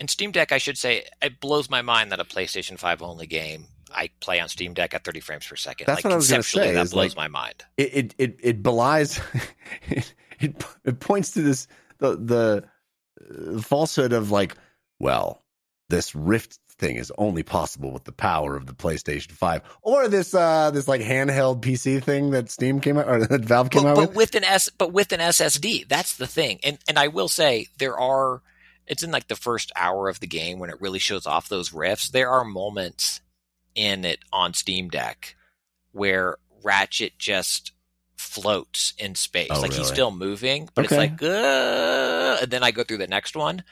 And steam deck i should say it blows my mind that a playstation 5 only game i play on steam deck at 30 frames per second That's like what I was gonna say, that blows like- my mind It it it, belies it, it it points to this the the uh, falsehood of like, well, this Rift thing is only possible with the power of the PlayStation 5 or this uh this like handheld PC thing that Steam came out or that Valve came but, out but with. with an S, but with an SSD, that's the thing. And and I will say there are. It's in like the first hour of the game when it really shows off those rifts. There are moments in it on Steam Deck where Ratchet just floats in space, Oh, like he's still moving, but Okay. it's like, uh, and then I go through the next one.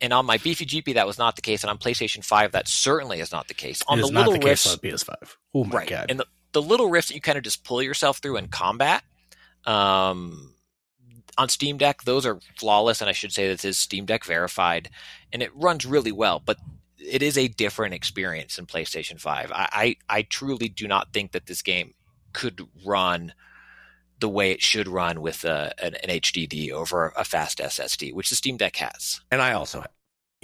And on my beefy GP, that was not the case, and on PlayStation Five, that certainly is not the case. On the not little the case rifts, on PS5. Oh my right god! and the, the little rifts that you kind of just pull yourself through in combat um, on steam deck those are flawless and i should say this is steam deck verified and it runs really well but it is a different experience in playstation 5 i i, I truly do not think that this game could run the way it should run with a, an, an hdd over a fast ssd which the steam deck has and I also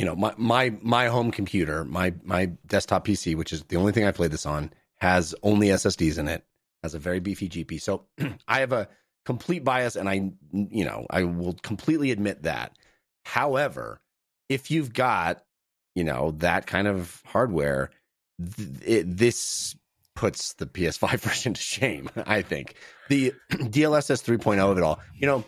you know, my my my home computer, my my desktop PC, which is the only thing I play this on, has only SSDs in it, has a very beefy GP. So I have a complete bias, and I, you know, I will completely admit that. However, if you've got, you know, that kind of hardware, th- it, this puts the PS5 version to shame. I think the DLSS 3.0 of it all, you know.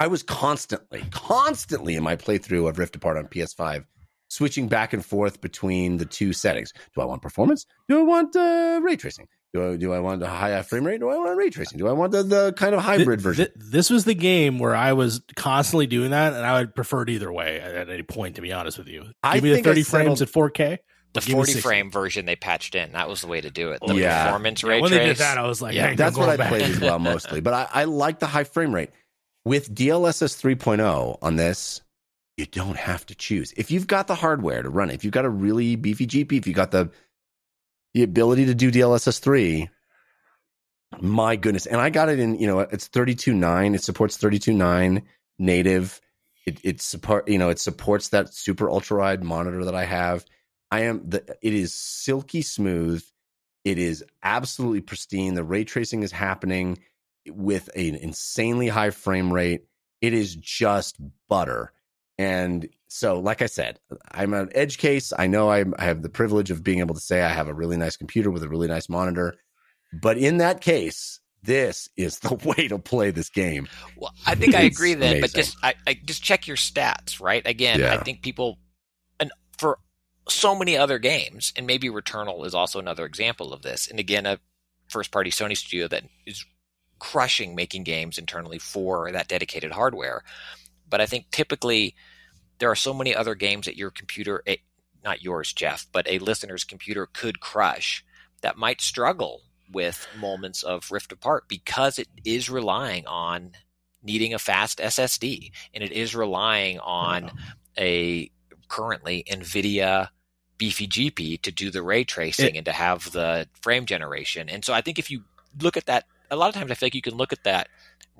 I was constantly, constantly in my playthrough of Rift Apart on PS5 switching back and forth between the two settings. Do I want performance? Do I want uh, ray tracing? Do I, do I want a high frame rate? Do I want ray tracing? Do I want the, the kind of hybrid Th- version? th- this was the game where I was constantly doing that, and I would prefer it either way at, at any point. To be honest with you, give I me the thirty frames settled- at four K. The 40 frame version they patched in. That was the way to do it. The Yeah. performance ray when trace. they did that, I was like, Yeah, I ain't That's no what I going played as well, mostly. But I, I like the high frame rate. With DLSS 3.0 on this, you don't have to choose. If you've got the hardware to run it, if you've got a really beefy GP, if you've got the the ability to do DLSS 3, my goodness. And I got it in, you know, it's 32.9. It supports 32.9 native. It, it support, you know, it supports that super ultra wide monitor that I have. I am the, it is silky smooth. It is absolutely pristine. The ray tracing is happening with an insanely high frame rate. It is just butter. And so, like I said, I'm an edge case. I know I'm, I have the privilege of being able to say I have a really nice computer with a really nice monitor. But in that case, this is the way to play this game. Well, I think I agree then, but just I, I just check your stats, right? Again, I think people and for so many other games, and maybe Returnal is also another example of this. And again, a first party Sony studio that is crushing making games internally for that dedicated hardware. But I think typically there are so many other games that your computer, eh, not yours, Jeff, but a listener's computer could crush that might struggle with moments of rift apart because it is relying on needing a fast SSD and it is relying on a currently NVIDIA beefy GP to do the ray tracing and to have the frame generation. And so I think if you look at that, a lot of times I feel like you can look at that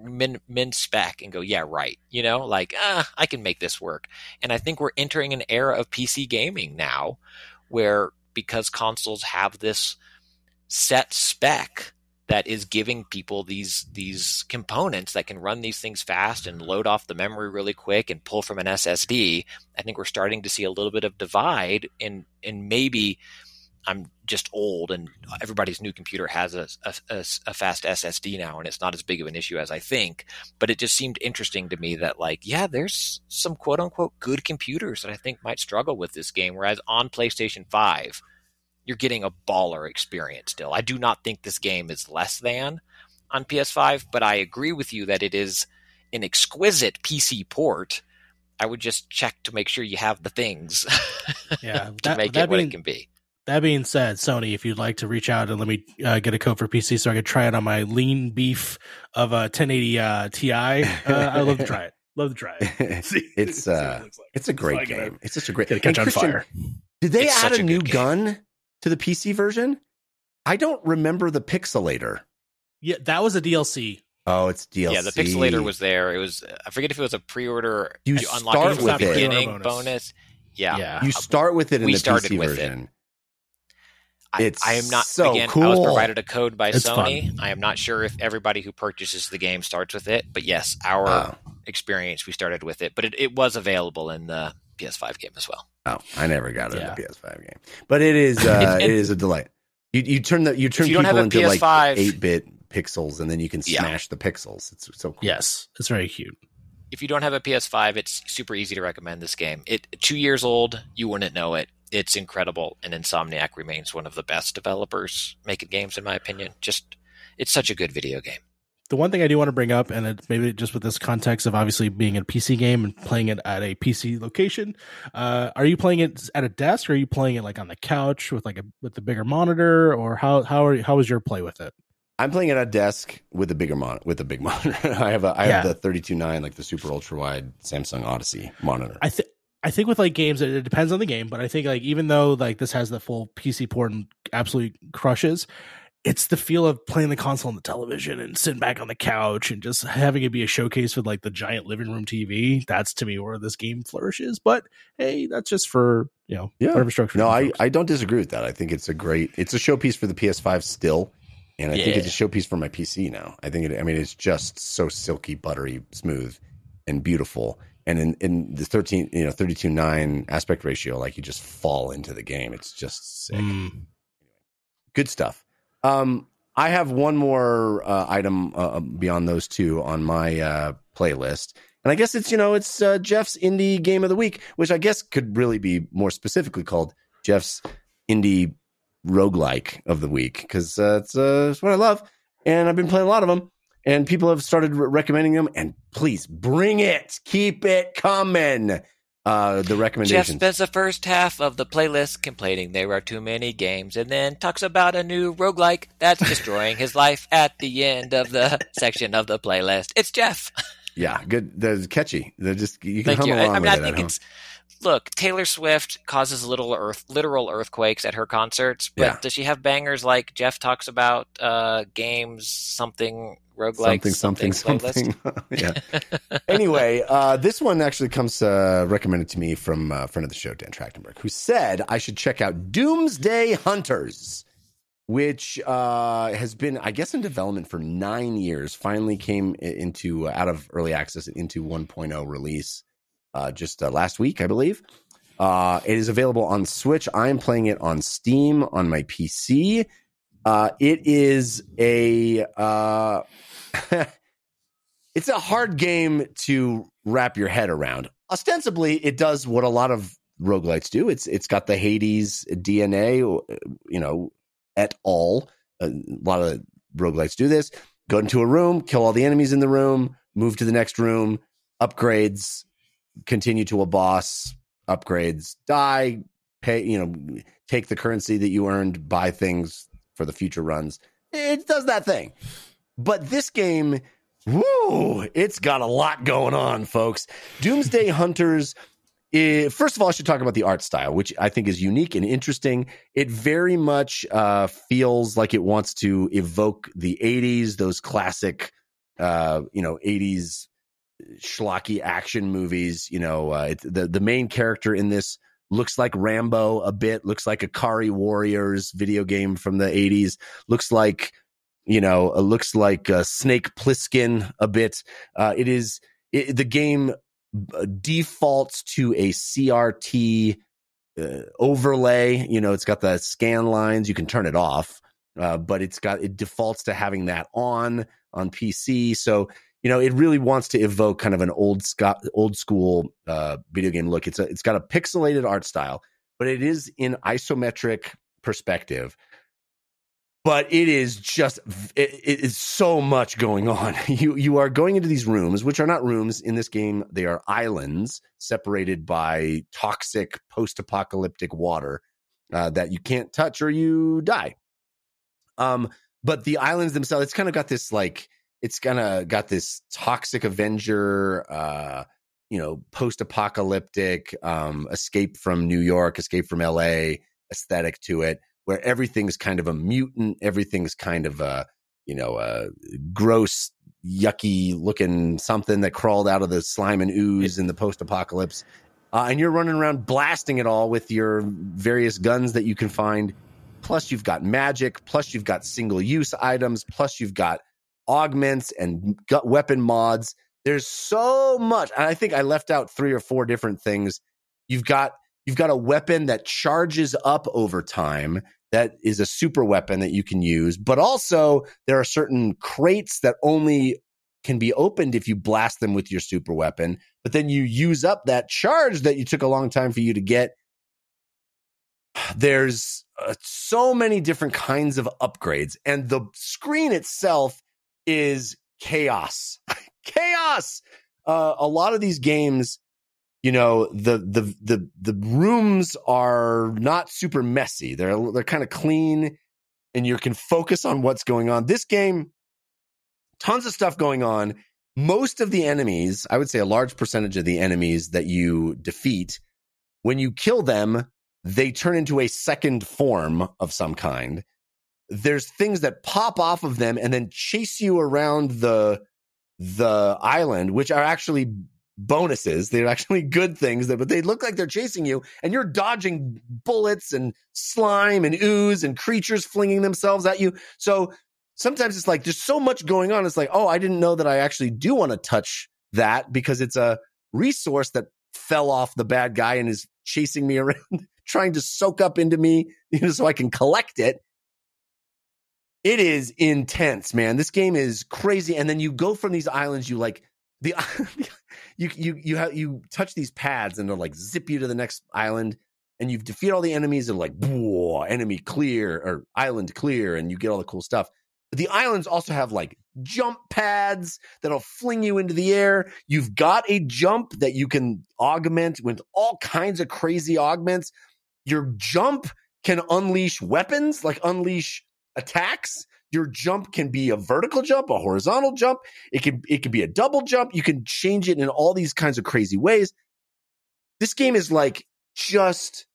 min, min spec and go, yeah, right. You know, like, ah, I can make this work. And I think we're entering an era of PC gaming now where because consoles have this set spec that is giving people these these components that can run these things fast and load off the memory really quick and pull from an SSD. I think we're starting to see a little bit of divide in in maybe I'm just old and everybody's new computer has a, a, a, a fast SSD now and it's not as big of an issue as I think. But it just seemed interesting to me that like, yeah, there's some quote unquote good computers that I think might struggle with this game. Whereas on PlayStation 5, you're getting a baller experience still. I do not think this game is less than on PS5, but I agree with you that it is an exquisite PC port. I would just check to make sure you have the things Yeah, to that- make it what being- it can be. That being said, Sony, if you'd like to reach out and let me uh, get a code for PC so I could try it on my lean beef of a 1080 uh, Ti, uh, I'd love to try it. Love to try it. See- it's see uh it like. it's a great It's like game. It's just a great Gonna catch on fire. Did they It's add a a new game. gun to the PC version? I don't remember the pixelator. Yeah, that was a DLC. Oh, it's DLC. Yeah, the Pixelator was there. It was I forget if it was a pre-order. You unlock start it with the it. beginning Bonus. bonus. Yeah, Yeah. You start with it in we the started PC with it. Version. I, I am not. so again, I was provided a code by It's Sony. I am not sure if everybody who purchases the game starts with it, but yes, our Oh. experience we started with it. But it, it was available in the PS5 game as well. Oh, I never got it Yeah. in the PS5 game, but it is uh, And- it is a delight. You you turn the you turn you people into like PS5 eight bit pixels, and then you can Yeah. smash the pixels. It's so cool. Yes, it's very cute. If you don't have a PS5, it's super easy to recommend this game. It two years old, you wouldn't know it. It's incredible, and Insomniac remains one of the best developers making games, in my opinion. Just, it's such a good video game. The one thing I do want to bring up, and it, maybe just with this context of obviously being a PC game and playing it at a PC location, uh, are you playing it at a desk, or are you playing it like on the couch with like a with the bigger monitor, or how how are how was your play with it? I'm playing it at a desk with a bigger monitor. With a big monitor, I have a I have Yeah. the 32.9, like the super ultra wide Samsung Odyssey monitor. I think I think with like games, it, it depends on the game, but I think like even though like this has the full PC port and absolutely crushes, it's the feel of playing the console on the television and sitting back on the couch and just having it be a showcase with like the giant living room TV. That's to me where this game flourishes. But hey, that's just for you know Yeah. whatever structure. No, I. I don't disagree with that. I think it's a great it's a showpiece for the PS5 still, and I think it's a showpiece for my PC now. I think it. I mean, it's just so silky, buttery, smooth, and beautiful. And in, in the thirteen, you know, thirty two nine aspect ratio, like you just fall into the game. It's just sick. Mm. Good stuff. Um, I have one more uh, item uh, beyond those two on my uh, playlist, And I guess it's, you know, it's uh, Jeff's indie game of the week, which I guess could really be more specifically called Jeff's indie roguelike of the week because uh, it's, uh, it's what I love. And I've been playing a lot of them and people have started re- recommending them. And please bring it, keep it coming. Uh, the recommendations. Jeff spends the first half of the playlist complaining there are too many games and then talks about a new roguelike that's destroying his life at the end of the section of the playlist. It's Jeff. yeah, good. They're catchy. They're just you can Thank hum you. Along I mean, with I it think home. Look. Taylor Swift causes little earth, literal earthquakes at her concerts, but Yeah. does she have bangers like Jeff talks about uh, games, something roguelike, something, something, playlist? something. yeah. anyway, uh, this one actually comes uh, recommended to me from a friend of the show, Dan Trachtenberg, who said I should check out Doomsday Hunters, which uh, has been, I guess, in development for nine years. Finally came into uh, out of early access into 1.0 release uh, just uh, last week, I believe. Uh, it is available on Switch. I am playing it on Steam on my PC. Uh, it is a uh, it's a hard game to wrap your head around. Ostensibly, it does what a lot of roguelites do. It's it's got the Hades DNA, you know, et al. A lot of roguelites do this. Go into a room, kill all the enemies in the room, move to the next room, upgrades, continue to a boss, upgrades, die, pay, you know, take the currency that you earned, buy things for the future runs. It does that thing. But this game, woo, it's got a lot going on, folks. Doomsday Hunters. eh, first of all, I should talk about the art style, which I think is unique and interesting. It very much uh, feels like it wants to evoke the '80s, those classic, uh, you know, '80s schlocky action movies. You know, uh, the the main character in this looks like Rambo a bit, looks like Ikari Warriors video game from the '80s, looks like you know, uh, looks like uh, Snake Plissken a bit. Uh, it is it, the game uh, defaults to a CRT uh, overlay. You know, it's got the scan lines. You can turn it off, but it's got it defaults to having that on on PC. So you know, it really wants to evoke kind of an old old school uh, video game look. It's a, it's got a pixelated art style, but it is in isometric perspective. But it is just it, it is so much going on. You you are going into these rooms which are not rooms in this game. They are islands separated by toxic post-apocalyptic water uh, that you can't touch or you die. Um but the islands themselves it's kind of got this like it's kind of got this toxic avenger uh you know post-apocalyptic um escape from new york escape from la aesthetic to it where everything's kind of a mutant, everything's kind of a, you know, a gross, yucky looking something that crawled out of the slime and ooze in the post apocalypse. Uh, and you're running around blasting it all with your various guns that you can find. Plus, you've got magic. Plus, you've got single use items. Plus, you've got augments and gut weapon mods. There's so much. And I think I left out three or four different things. You've got you've got a weapon that charges up over time that is a super weapon that you can use but also there are certain crates that only can be opened if you blast them with your super weapon but then you use up that charge that you took a long time for you to get there's uh, so many different kinds of upgrades and the screen itself is chaos. Chaos! Uh, a lot of these games you know the the the the rooms are not super messy. They're they're kind of clean and you can focus on what's going on. This game tons of stuff going on. Most of the enemies i would say a large percentage of the enemies that you defeat when you kill them they turn into a second form of some kind there's things that pop off of them and then chase you around the the island which are actually bonuses. They're actually good things that, but they look like they're chasing you and you're dodging bullets and slime and ooze and creatures flinging themselves at you. So sometimes it's like, there's so much going on. It's like, oh, I didn't know that I actually do want to touch that because it's a resource that fell off the bad guy and is chasing me around, trying to soak up into me, you know, so I can collect it. It is intense, man. This game is crazy. And then you go from these islands, you like the you you you have you touch these pads and they'll like zip you to the next island, and you defeat all the enemies. And like, enemy clear or island clear, and you get all the cool stuff. But the islands also have like jump pads that'll fling you into the air. You've got a jump that you can augment with all kinds of crazy augments. Your jump can unleash weapons, like unleash attacks. Your jump can be a vertical jump, a horizontal jump. It can it can be a double jump. You can change it in all these kinds of crazy ways. This game is like just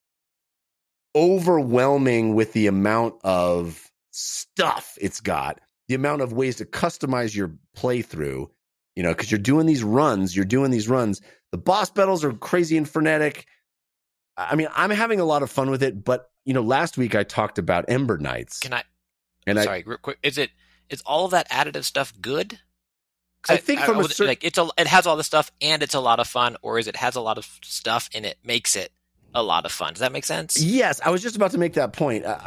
overwhelming with the amount of stuff it's got, the amount of ways to customize your playthrough, you know, because you're doing these runs, you're doing these runs. The boss battles are crazy and frenetic. I mean, I'm having a lot of fun with it, but you know, last week I talked about Ember Knights. Can I? And I, sorry, real quick. Is it is all of that additive stuff good? I think from a would- cer- like it's a it has all the stuff and it's a lot of fun, or is it has a lot of stuff and it makes it a lot of fun? Does that make sense? Yes, I was just about to make that point. Uh,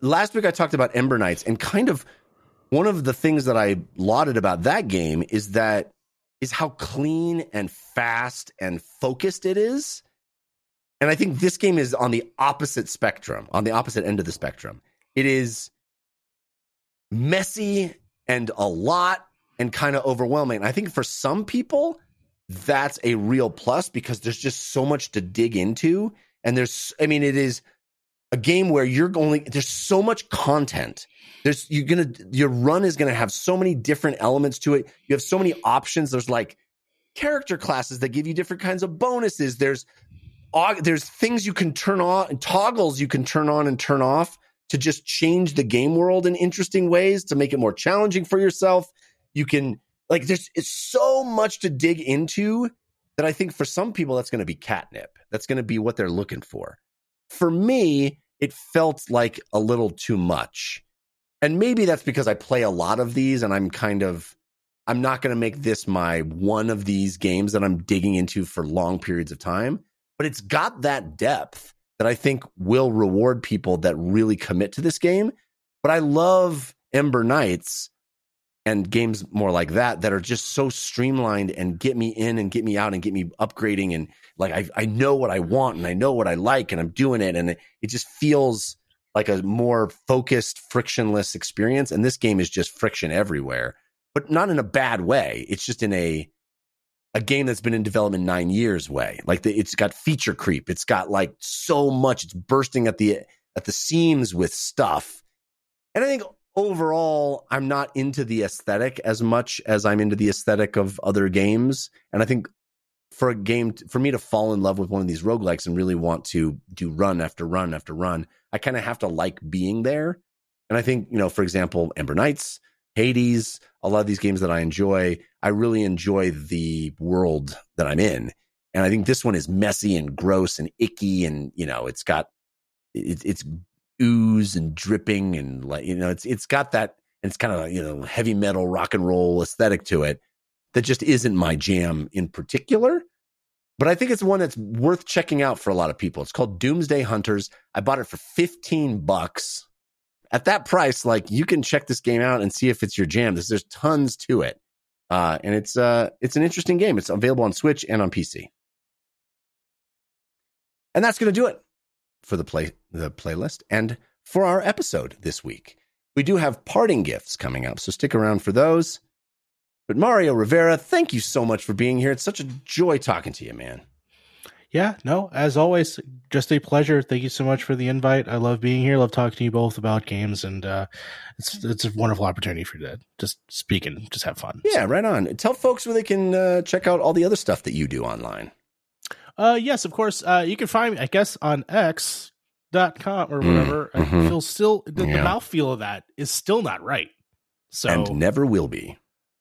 last week I talked about Ember Knights, and kind of one of the things that I lauded about that game is that is how clean and fast and focused it is. And I think this game is on the opposite spectrum, on the opposite end of the spectrum. It is messy and a lot and kind of overwhelming. I think for some people, that's a real plus because there's just so much to dig into. And there's, I mean, it is a game where you're only, there's so much content. There's, you're going to, your run is going to have so many different elements to it. You have so many options. There's like character classes that give you different kinds of bonuses. There's, there's things you can turn on and toggles you can turn on and turn off to just change the game world in interesting ways to make it more challenging for yourself. You can like there's it's so much to dig into that I think for some people that's going to be catnip. That's going to be what they're looking for. For me, it felt like a little too much. And maybe that's because I play a lot of these and I'm kind of I'm not going to make this my one of these games that I'm digging into for long periods of time, but it's got that depth that I think will reward people that really commit to this game. But I love Ember Knights and games more like that that are just so streamlined and get me in and get me out and get me upgrading and like I I know what I want and I know what I like and I'm doing it and it, it just feels like a more focused frictionless experience and this game is just friction everywhere but not in a bad way it's just in a a game that's been in development 9 years way like the, it's got feature creep it's got like so much it's bursting at the at the seams with stuff and I think overall, I'm not into the aesthetic as much as I'm into the aesthetic of other games. And I think for a game, for me to fall in love with one of these roguelikes and really want to do run after run after run, I kind of have to like being there. And I think, you know, for example, Ember Knights, Hades, a lot of these games that I enjoy, I really enjoy the world that I'm in. And I think this one is messy and gross and icky. And, you know, it's got, it, it's ooze and dripping and like you know it's it's got that it's kind of you know heavy metal rock and roll aesthetic to it that just isn't my jam in particular but i think it's one that's worth checking out for a lot of people it's called doomsday hunters i bought it for 15 bucks at that price like you can check this game out and see if it's your jam there's, there's tons to it uh, and it's uh it's an interesting game it's available on switch and on pc and that's going to do it for the play the playlist and for our episode this week. We do have parting gifts coming up, so stick around for those. But Mario Rivera, thank you so much for being here. It's such a joy talking to you, man. Yeah, no, as always, just a pleasure. Thank you so much for the invite. I love being here. Love talking to you both about games, and uh, it's it's a wonderful opportunity for you to just speak and just have fun. Yeah, right on. Tell folks where they can uh, check out all the other stuff that you do online. Uh, yes, of course. Uh, you can find me, I guess, on X.com or Mm, whatever. I mhm. feel still the, Yeah. the mouthfeel of that is still not right. So and never will be.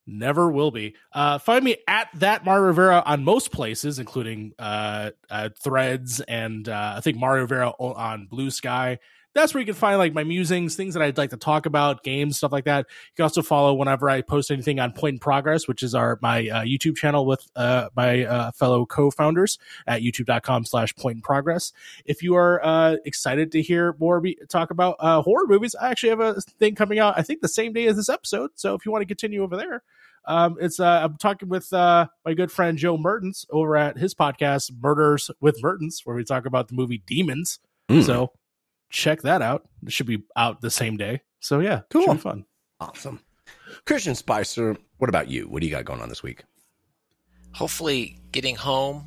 Never will be. Uh, find me at that Mario Rivera on most places, including uh, uh, Threads and uh, I think Mario Rivera on Blue Sky. That's where you can find like my musings, things that I'd like to talk about, games, stuff like that. You can also follow whenever I post anything on Point in Progress, which is our my uh, YouTube channel with uh, my uh, fellow co-founders at youtube.com slash point in progress. If you are uh, excited to hear more be- talk about uh, horror movies, I actually have a thing coming out, I think the same day as this episode. So if you want to continue over there, Um, it's uh, I'm talking with uh, my good friend Joe Mertens over at his podcast Murders with Mertens, where we talk about the movie Demons. Mm. So check that out. It should be out the same day. So yeah, Cool. should be fun. Awesome. Christian Spicer, what about you? What do you got going on this week? Hopefully, getting home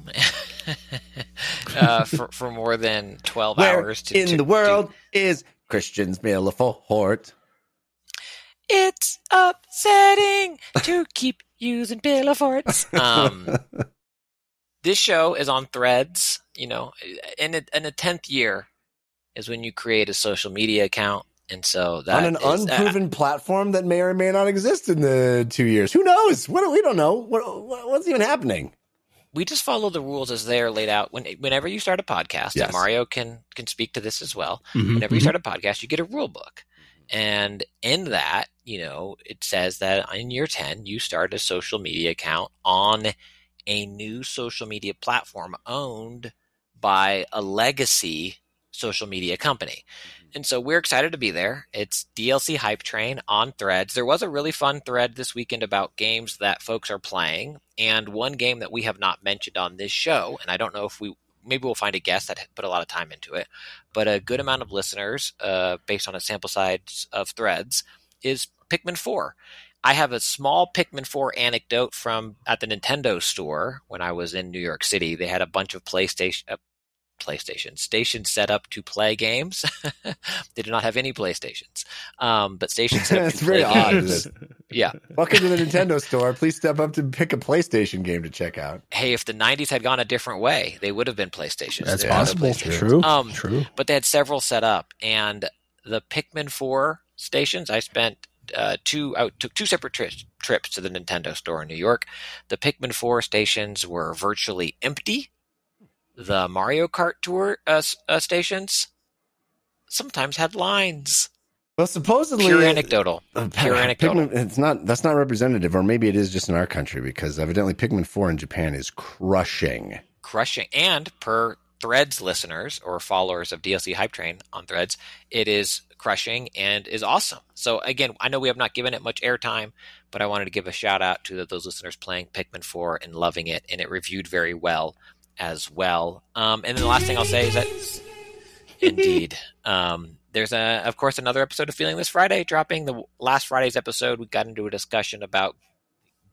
uh, for for more than twelve Where hours. To, in to- the world is Christian's Millefort? It's upsetting to keep using pillow forts. Um, this show is on Threads. You know, in a, in the tenth year is when you create a social media account, and so that on an is- uh, unproven platform that may or may not exist in the two years. Who knows? What we don't know. What, what what's even happening? we just follow the rules as they are laid out. When, whenever you start a podcast, Yes. and Mario can can speak to this as well. Mhm, Whenever you mhm. start a podcast, you get a rule book, and in that, you know, it says that in year ten, you start a social media account on a new social media platform owned by a legacy social media company. And so we're excited to be there. It's DLC Hype Train on threads. There was a really fun thread this weekend about games that folks are playing. And one game that we have not mentioned on this show, and I don't know if we maybe we'll find a guest that put a lot of time into it, but a good amount of listeners, uh, based on a sample size of threads, is Pikmin 4. I have a small Pikmin 4 anecdote from at the Nintendo store when I was in New York City. They had a bunch of PlayStation uh, PlayStation stations set up to play games. they did not have any PlayStations, um, but stations set up It's to very play odd. games. isn't it? Yeah. Welcome to the Nintendo store. Please step up to pick a PlayStation game to check out. Hey, if the '90s had gone a different way, they would have been PlayStations. That's They possible. PlayStations. True. Um, True. but they had several set up and the pikmin 4 stations i spent uh, two I took two separate tri- trips to the nintendo store in new york the pikmin 4 stations were virtually empty the mario kart tour uh, uh, stations sometimes had lines Well, supposedly, pure anecdotal uh, pure anecdotal Pikmin, it's not. That's not representative, or maybe it is just in our country because evidently Pikmin Four in Japan is crushing. crushing and per threads listeners or followers of dlc hype train on threads it is crushing and is awesome so again i know we have not given it much airtime but i wanted to give a shout out to those listeners playing pikmin 4 and loving it and it reviewed very well as well. Um, and then the last thing i'll say is that indeed um, there's a of course another episode of feeling this friday dropping. The last friday's episode we got into a discussion about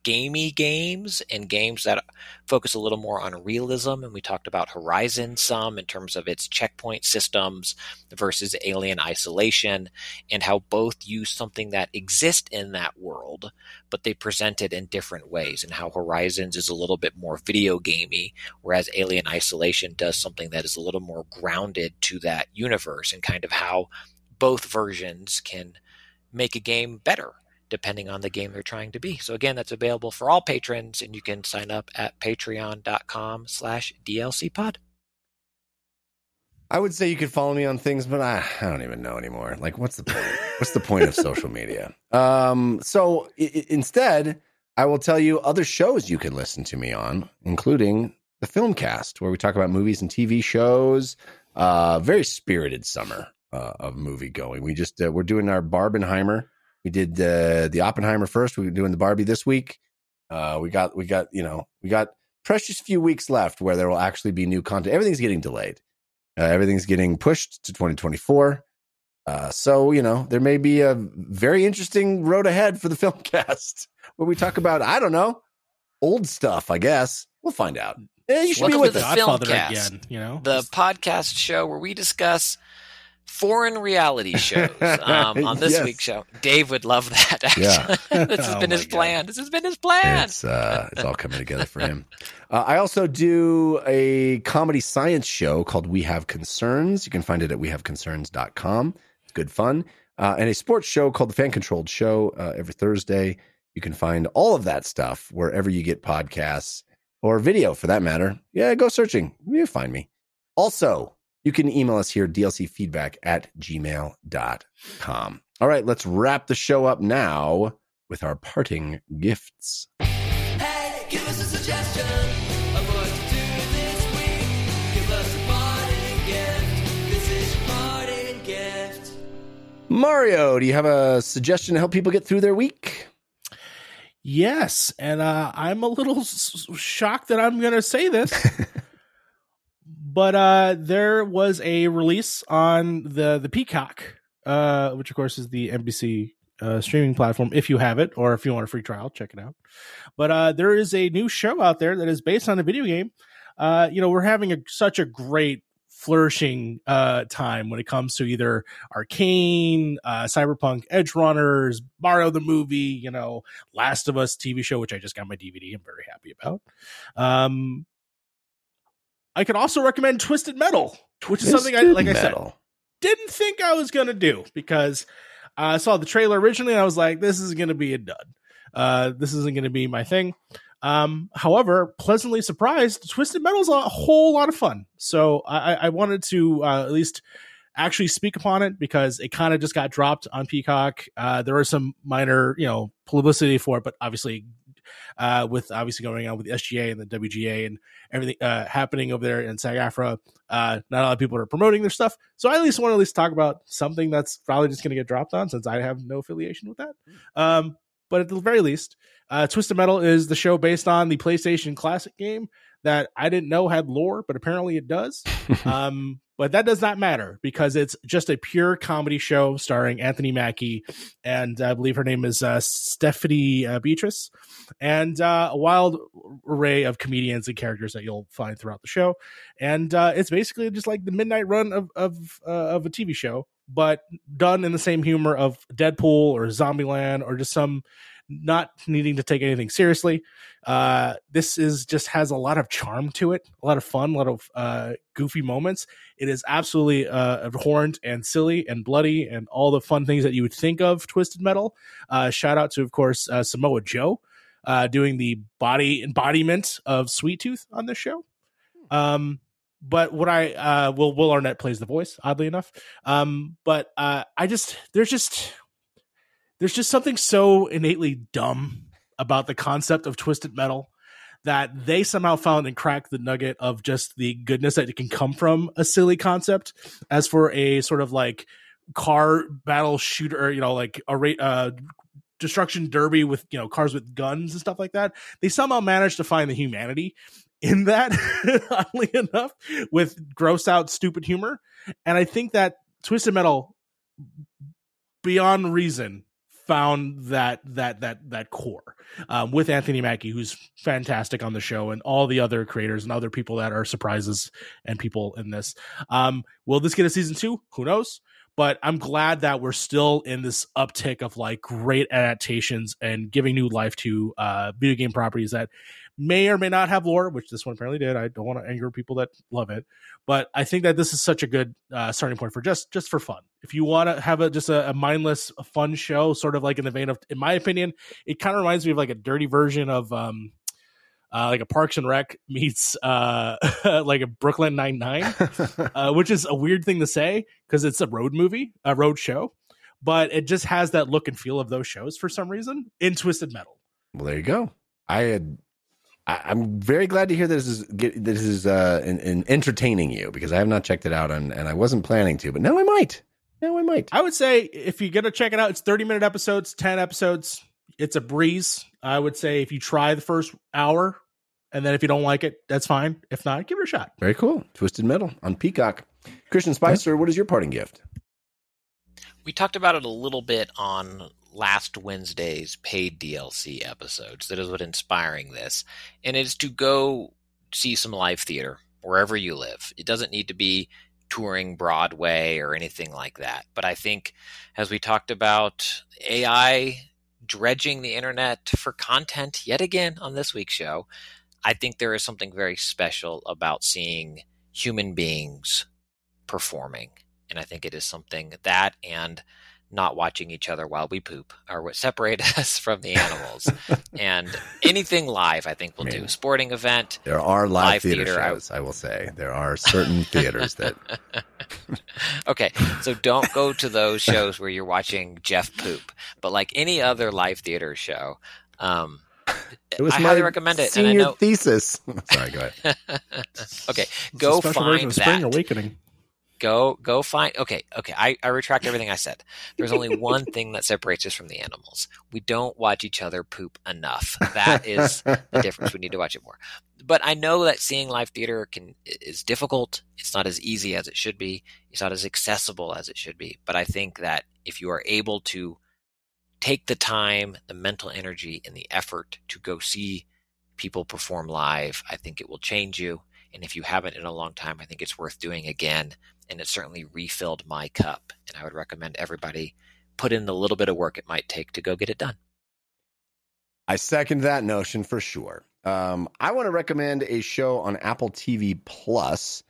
gamey games and games that focus a little more on realism and we talked about horizon some in terms of its checkpoint systems versus alien isolation and how both use something that exists in that world but they present it in different ways and how horizons is a little bit more video gamey whereas alien isolation does something that is a little more grounded to that universe and kind of how both versions can make a game better depending on the game they're trying to be. So again, that's available for all patrons and you can sign up at patreon.com slash dlcpod. I would say you could follow me on things, but I, I don't even know anymore. Like, what's the point? what's the point of social media? Um, so I- instead, I will tell you other shows you can listen to me on, including the Filmcast, where we talk about movies and TV shows. Uh, very spirited summer uh, of movie going. We just uh, we're doing our Barbenheimer. We did uh, the Oppenheimer first. We're doing the Barbie this week. Uh, we got we got you know we got precious few weeks left where there will actually be new content. Everything's getting delayed. Uh, everything's getting pushed to 2024. Uh, so, you know, there may be a very interesting road ahead for the film cast where we talk about, I don't know, old stuff, I guess. We'll find out. Eh, you should Welcome be to with the us. Godfather Filmcast. again. You know The podcast show where we discuss foreign reality shows um, on this Yes. week's show. Dave would love that, actually. Yeah. this has Oh been his God. plan. This has been his plan. It's, uh, it's all coming together for him. Uh, I also do a comedy science show called We Have Concerns. You can find it at wehaveconcerns.com. It's good fun. Uh, and a sports show called The Fan Controlled Show uh, every Thursday. You can find all of that stuff wherever you get podcasts or video for that matter. Yeah, go searching. You'll find me. Also, you can email us here, dlcfeedback at gmail.com. All right, let's wrap the show up now with our parting gifts. Hey, give us a suggestion of what to do this week. Give us a parting gift. This is your parting gift. Mario, do you have a suggestion to help people get through their week? Yes, and uh, I'm a little s- s- shocked that I'm going to say this, but uh, there was a release on the the Peacock, uh, which of course is the NBC uh, streaming platform. If you have it, or if you want a free trial, check it out. But uh, there is a new show out there that is based on a video game. Uh, you know, we're having a, such a great flourishing uh time when it comes to either arcane uh cyberpunk edge runners mario the movie you know last of us tv show which i just got my dvd i'm very happy about um i could also recommend twisted metal which is something i Twisted like i said didn't think I was gonna do because I saw the trailer originally and I was like, this is gonna be a dud. Uh, this isn't gonna be my thing. Um, however, pleasantly surprised, Twisted Metal's a whole lot of fun. So I, I wanted to uh, at least actually speak upon it because it kind of just got dropped on Peacock. Uh, there was some minor, you know, publicity for it, but obviously, uh, with obviously going on with the SGA and the WGA and everything uh, happening over there in SAG-AFTRA, uh, not a lot of people are promoting their stuff. So I at least want to at least talk about something that's probably just going to get dropped on since I have no affiliation with that. Um, but at the very least, uh, Twisted Metal is the show based on the PlayStation Classic game that I didn't know had lore, but apparently it does. um, but that does not matter because it's just a pure comedy show starring Anthony Mackie and I believe her name is uh, Stephanie uh, Beatriz, and uh, a wild array of comedians and characters that you'll find throughout the show. And uh, it's basically just like the midnight run of of uh, of a TV show, but done in the same humor of Deadpool or Zombieland or just some not needing to take anything seriously. Uh, this is just has a lot of charm to it, a lot of fun, a lot of uh, goofy moments. It is absolutely uh, abhorrent and silly and bloody and all the fun things that you would think of Twisted Metal. Uh, shout out to, of course, uh, Samoa Joe uh, doing the body embodiment of Sweet Tooth on this show. Um, but what I uh, Will Will Arnett plays the voice, oddly enough. Um, but uh, I just there's just there's just something so innately dumb about the concept of twisted metal that they somehow found and cracked the nugget of just the goodness that it can come from a silly concept as for a sort of like car battle shooter you know like a uh destruction derby with you know cars with guns and stuff like that. They somehow managed to find the humanity in that oddly enough with gross out stupid humor. And i think that twisted metal beyond reason found that that that that core um, with Anthony Mackie, who's fantastic on the show, and all the other creators and other people that are surprises and people in this. Um, will this get a season two? Who knows? But I'm glad that we're still in this uptick of like great adaptations and giving new life to uh, video game properties that may or may not have lore, which this one apparently did. I don't want to anger people that love it, but I think that this is such a good uh, starting point for just just for fun. If you want to have a just a, a mindless, fun show, sort of like in the vein of, in my opinion, it kind of reminds me of like a dirty version of um, uh, like a Parks and Rec meets uh, like a Brooklyn Nine Nine, uh, which is a weird thing to say because it's a road movie, a road show, but it just has that look and feel of those shows for some reason in Twisted Metal. Well, there you go. I had. I, I'm very glad to hear this is get, this is uh, in, in entertaining you because I have not checked it out and, and I wasn't planning to, but now I might. Now I might. I would say if you're gonna check it out, it's 30 minute episodes, 10 episodes. It's a breeze. I would say if you try the first hour, and then if you don't like it, that's fine. If not, give it a shot. Very cool. Twisted Metal on Peacock. Christian Spicer, what is your parting gift? We talked about it a little bit on last Wednesday's paid DLC episodes. That is what inspiring this, and it is to go see some live theater wherever you live. It doesn't need to be touring Broadway or anything like that. But I think, as we talked about AI dredging the internet for content yet again on this week's show, I think there is something very special about seeing human beings performing. And I think it is something that and not watching each other while we poop are what separate us from the animals. and anything live, I think, will do. Man. Sporting event. There are live, Live theater, theater, shows, I, will say. There are certain theaters that Okay, so don't go to those shows where you're watching Jeff poop, but like any other live theater show, um, it was I my highly recommend it. And I Senior know, thesis. Sorry, go ahead. okay, It's go a special version find of Spring that. Awakening. Go go find okay, okay. I, I retract everything I said. There's only one thing that separates us from the animals. We don't watch each other poop enough. That is the difference. We need to watch it more. But I know that seeing live theater can is difficult. It's not as easy as it should be. It's not as accessible as it should be. But I think that if you are able to take the time, the mental energy, and the effort to go see people perform live, I think it will change you. And if you haven't in a long time, I think it's worth doing again. And it certainly refilled my cup. And I would recommend everybody put in the little bit of work it might take to go get it done. I second that notion for sure. Um, I want to recommend a show on Apple TV Plus.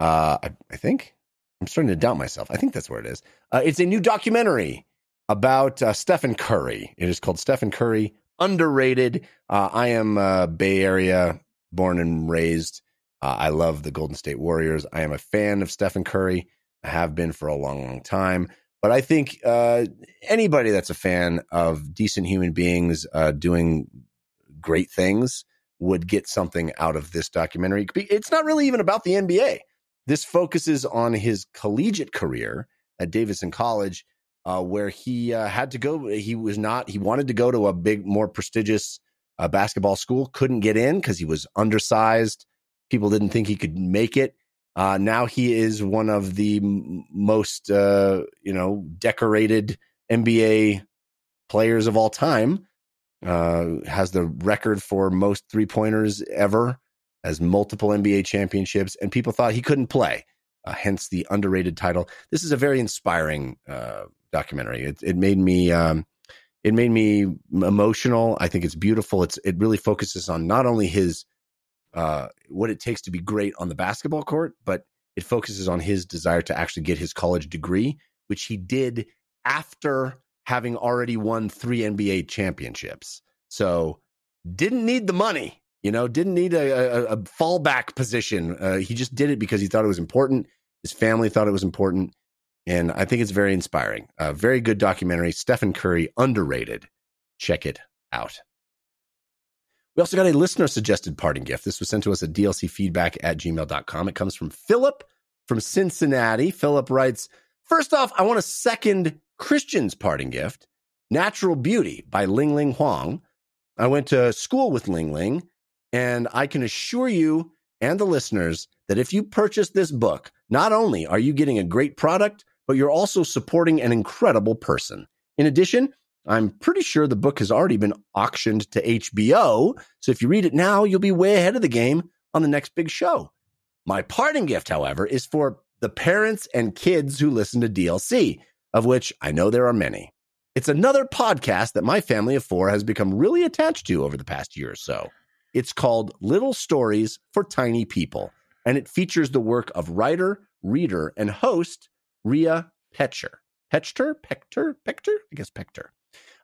Uh, I, I think I'm starting to doubt myself. I think that's where it is. Uh, it's a new documentary about uh, Stephen Curry. It is called Stephen Curry Underrated. Uh, I am uh, Bay Area born and raised. Uh, I love the Golden State Warriors. I am a fan of Stephen Curry. I have been for a long, long time. But I think uh, anybody that's a fan of decent human beings uh, doing great things would get something out of this documentary. It's not really even about the NBA. This focuses on his collegiate career at Davidson College, uh, where he uh, had to go. He was not, he wanted to go to a big, more prestigious uh, basketball school, couldn't get in because he was undersized. People didn't think he could make it. Uh, now he is one of the m- most, uh, you know, decorated NBA players of all time. Uh, has the record for most three pointers ever, has multiple NBA championships, and people thought he couldn't play. Uh, hence the underrated title. This is a very inspiring uh, documentary. It, it made me, um, it made me emotional. I think it's beautiful. It's it really focuses on not only his uh, what it takes to be great on the basketball court, but it focuses on his desire to actually get his college degree, which he did after having already won three NBA championships. So didn't need the money, you know, didn't need a, a, a fallback position. Uh, he just did it because he thought it was important. His family thought it was important. And I think it's very inspiring. A very good documentary. Stephen Curry, underrated. Check it out. We also got a listener suggested parting gift. This was sent to us at dlcfeedback at gmail.com. It comes from Philip from Cincinnati. Philip writes, First off, I want a second Christian's parting gift, Natural Beauty by Ling Ling Huang. I went to school with Ling Ling, and I can assure you and the listeners that if you purchase this book, not only are you getting a great product, but you're also supporting an incredible person. In addition, I'm pretty sure the book has already been auctioned to HBO. So if you read it now, you'll be way ahead of the game on the next big show. My parting gift, however, is for the parents and kids who listen to DLC, of which I know there are many. It's another podcast that my family of four has become really attached to over the past year or so. It's called Little Stories for Tiny People, and it features the work of writer, reader, and host Rhea Petcher. Petcher? Pector? Pector? I guess Pector.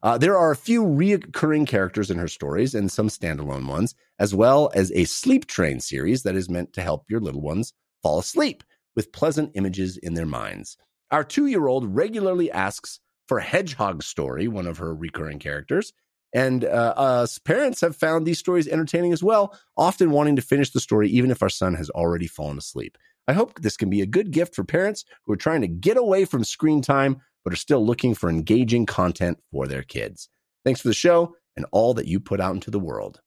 Uh, there are a few reoccurring characters in her stories and some standalone ones, as well as a sleep train series that is meant to help your little ones fall asleep with pleasant images in their minds. Our two year old regularly asks for Hedgehog Story, one of her recurring characters. And uh, us parents have found these stories entertaining as well, often wanting to finish the story even if our son has already fallen asleep. I hope this can be a good gift for parents who are trying to get away from screen time but are still looking for engaging content for their kids. Thanks for the show and all that you put out into the world.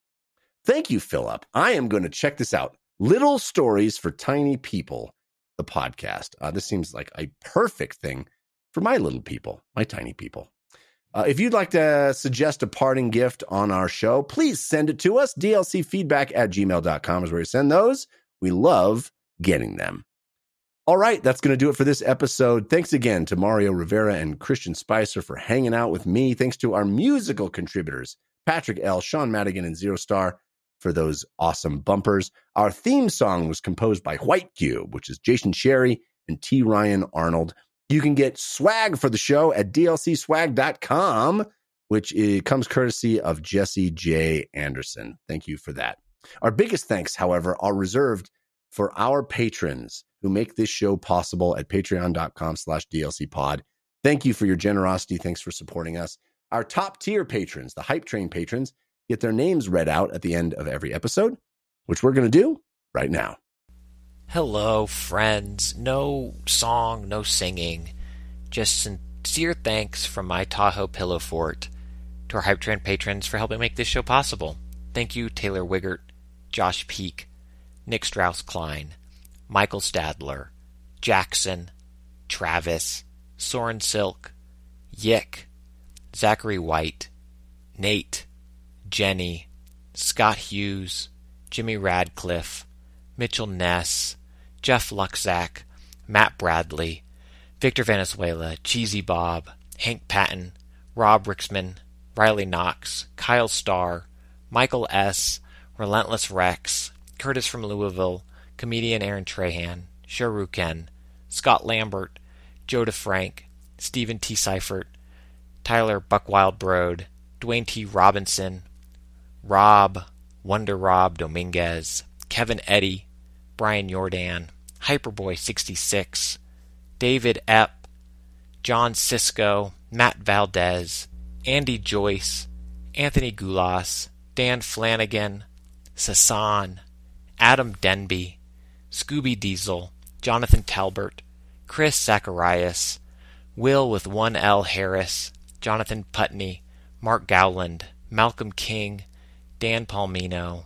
Thank you, Philip. I am going to check this out. Little Stories for Tiny People, the podcast. Uh, this seems like a perfect thing for my little people, my tiny people. Uh, if you'd like to suggest a parting gift on our show, please send it to us. DLCfeedback at gmail.com is where you send those. We love getting them. All right, that's going to do it for this episode. Thanks again to Mario Rivera and Christian Spicer for hanging out with me. Thanks to our musical contributors, Patrick L., Sean Madigan, and Zero Star for those awesome bumpers. Our theme song was composed by White Cube, which is Jason Sherry and T. Ryan Arnold. You can get swag for the show at dlcswag.com, which comes courtesy of Jesse J. Anderson. Thank you for that. Our biggest thanks, however, are reserved for our patrons who make this show possible at patreon.com slash dlcpod. Thank you for your generosity. Thanks for supporting us. Our top tier patrons, the Hype Train patrons, get their names read out at the end of every episode, which we're going to do right now. Hello, friends. No song, no singing. Just sincere thanks from my Tahoe Pillow Fort to our Hype Train patrons for helping make this show possible. Thank you, Taylor Wiggert, Josh Peak, Nick Strauss Klein, Michael Stadler, Jackson, Travis, Soren Silk, Yick, Zachary White, Nate, Jenny, Scott Hughes, Jimmy Radcliffe, Mitchell Ness, Jeff Luxack, Matt Bradley, Victor Venezuela, Cheesy Bob, Hank Patton, Rob Rixman, Riley Knox, Kyle Starr, Michael S., Relentless Rex, Curtis from Louisville, comedian Aaron Trahan, Sharuken, Scott Lambert, Joe DeFrank, Stephen T. Seifert, Tyler Buckwild Brode, Dwayne T. Robinson, Rob, Wonder Rob Dominguez, Kevin Eddy, Brian Jordan, Hyperboy66, David Epp, John Cisco, Matt Valdez, Andy Joyce, Anthony Gulas, Dan Flanagan, Sasan, Adam Denby, Scooby Diesel, Jonathan Talbert, Chris Zacharias, Will with one L Harris, Jonathan Putney, Mark Gowland, Malcolm King, Dan Palmino,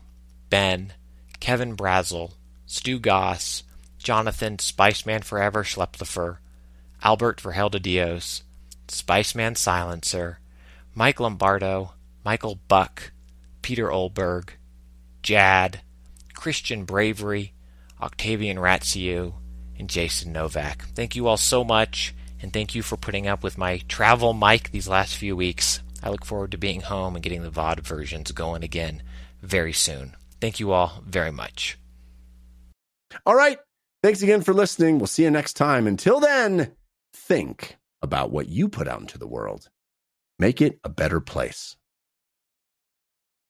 Ben, Kevin Brazel, Stu Goss, Jonathan Spiceman Forever Schlepplifer, Albert Verhelda Dios, Spiceman Silencer, Mike Lombardo, Michael Buck, Peter Olberg, Jad, Christian Bravery, Octavian Ratziu, and Jason Novak. Thank you all so much, and thank you for putting up with my travel mic these last few weeks. I look forward to being home and getting the VOD versions going again very soon. Thank you all very much. All right. Thanks again for listening. We'll see you next time. Until then, think about what you put out into the world. Make it a better place.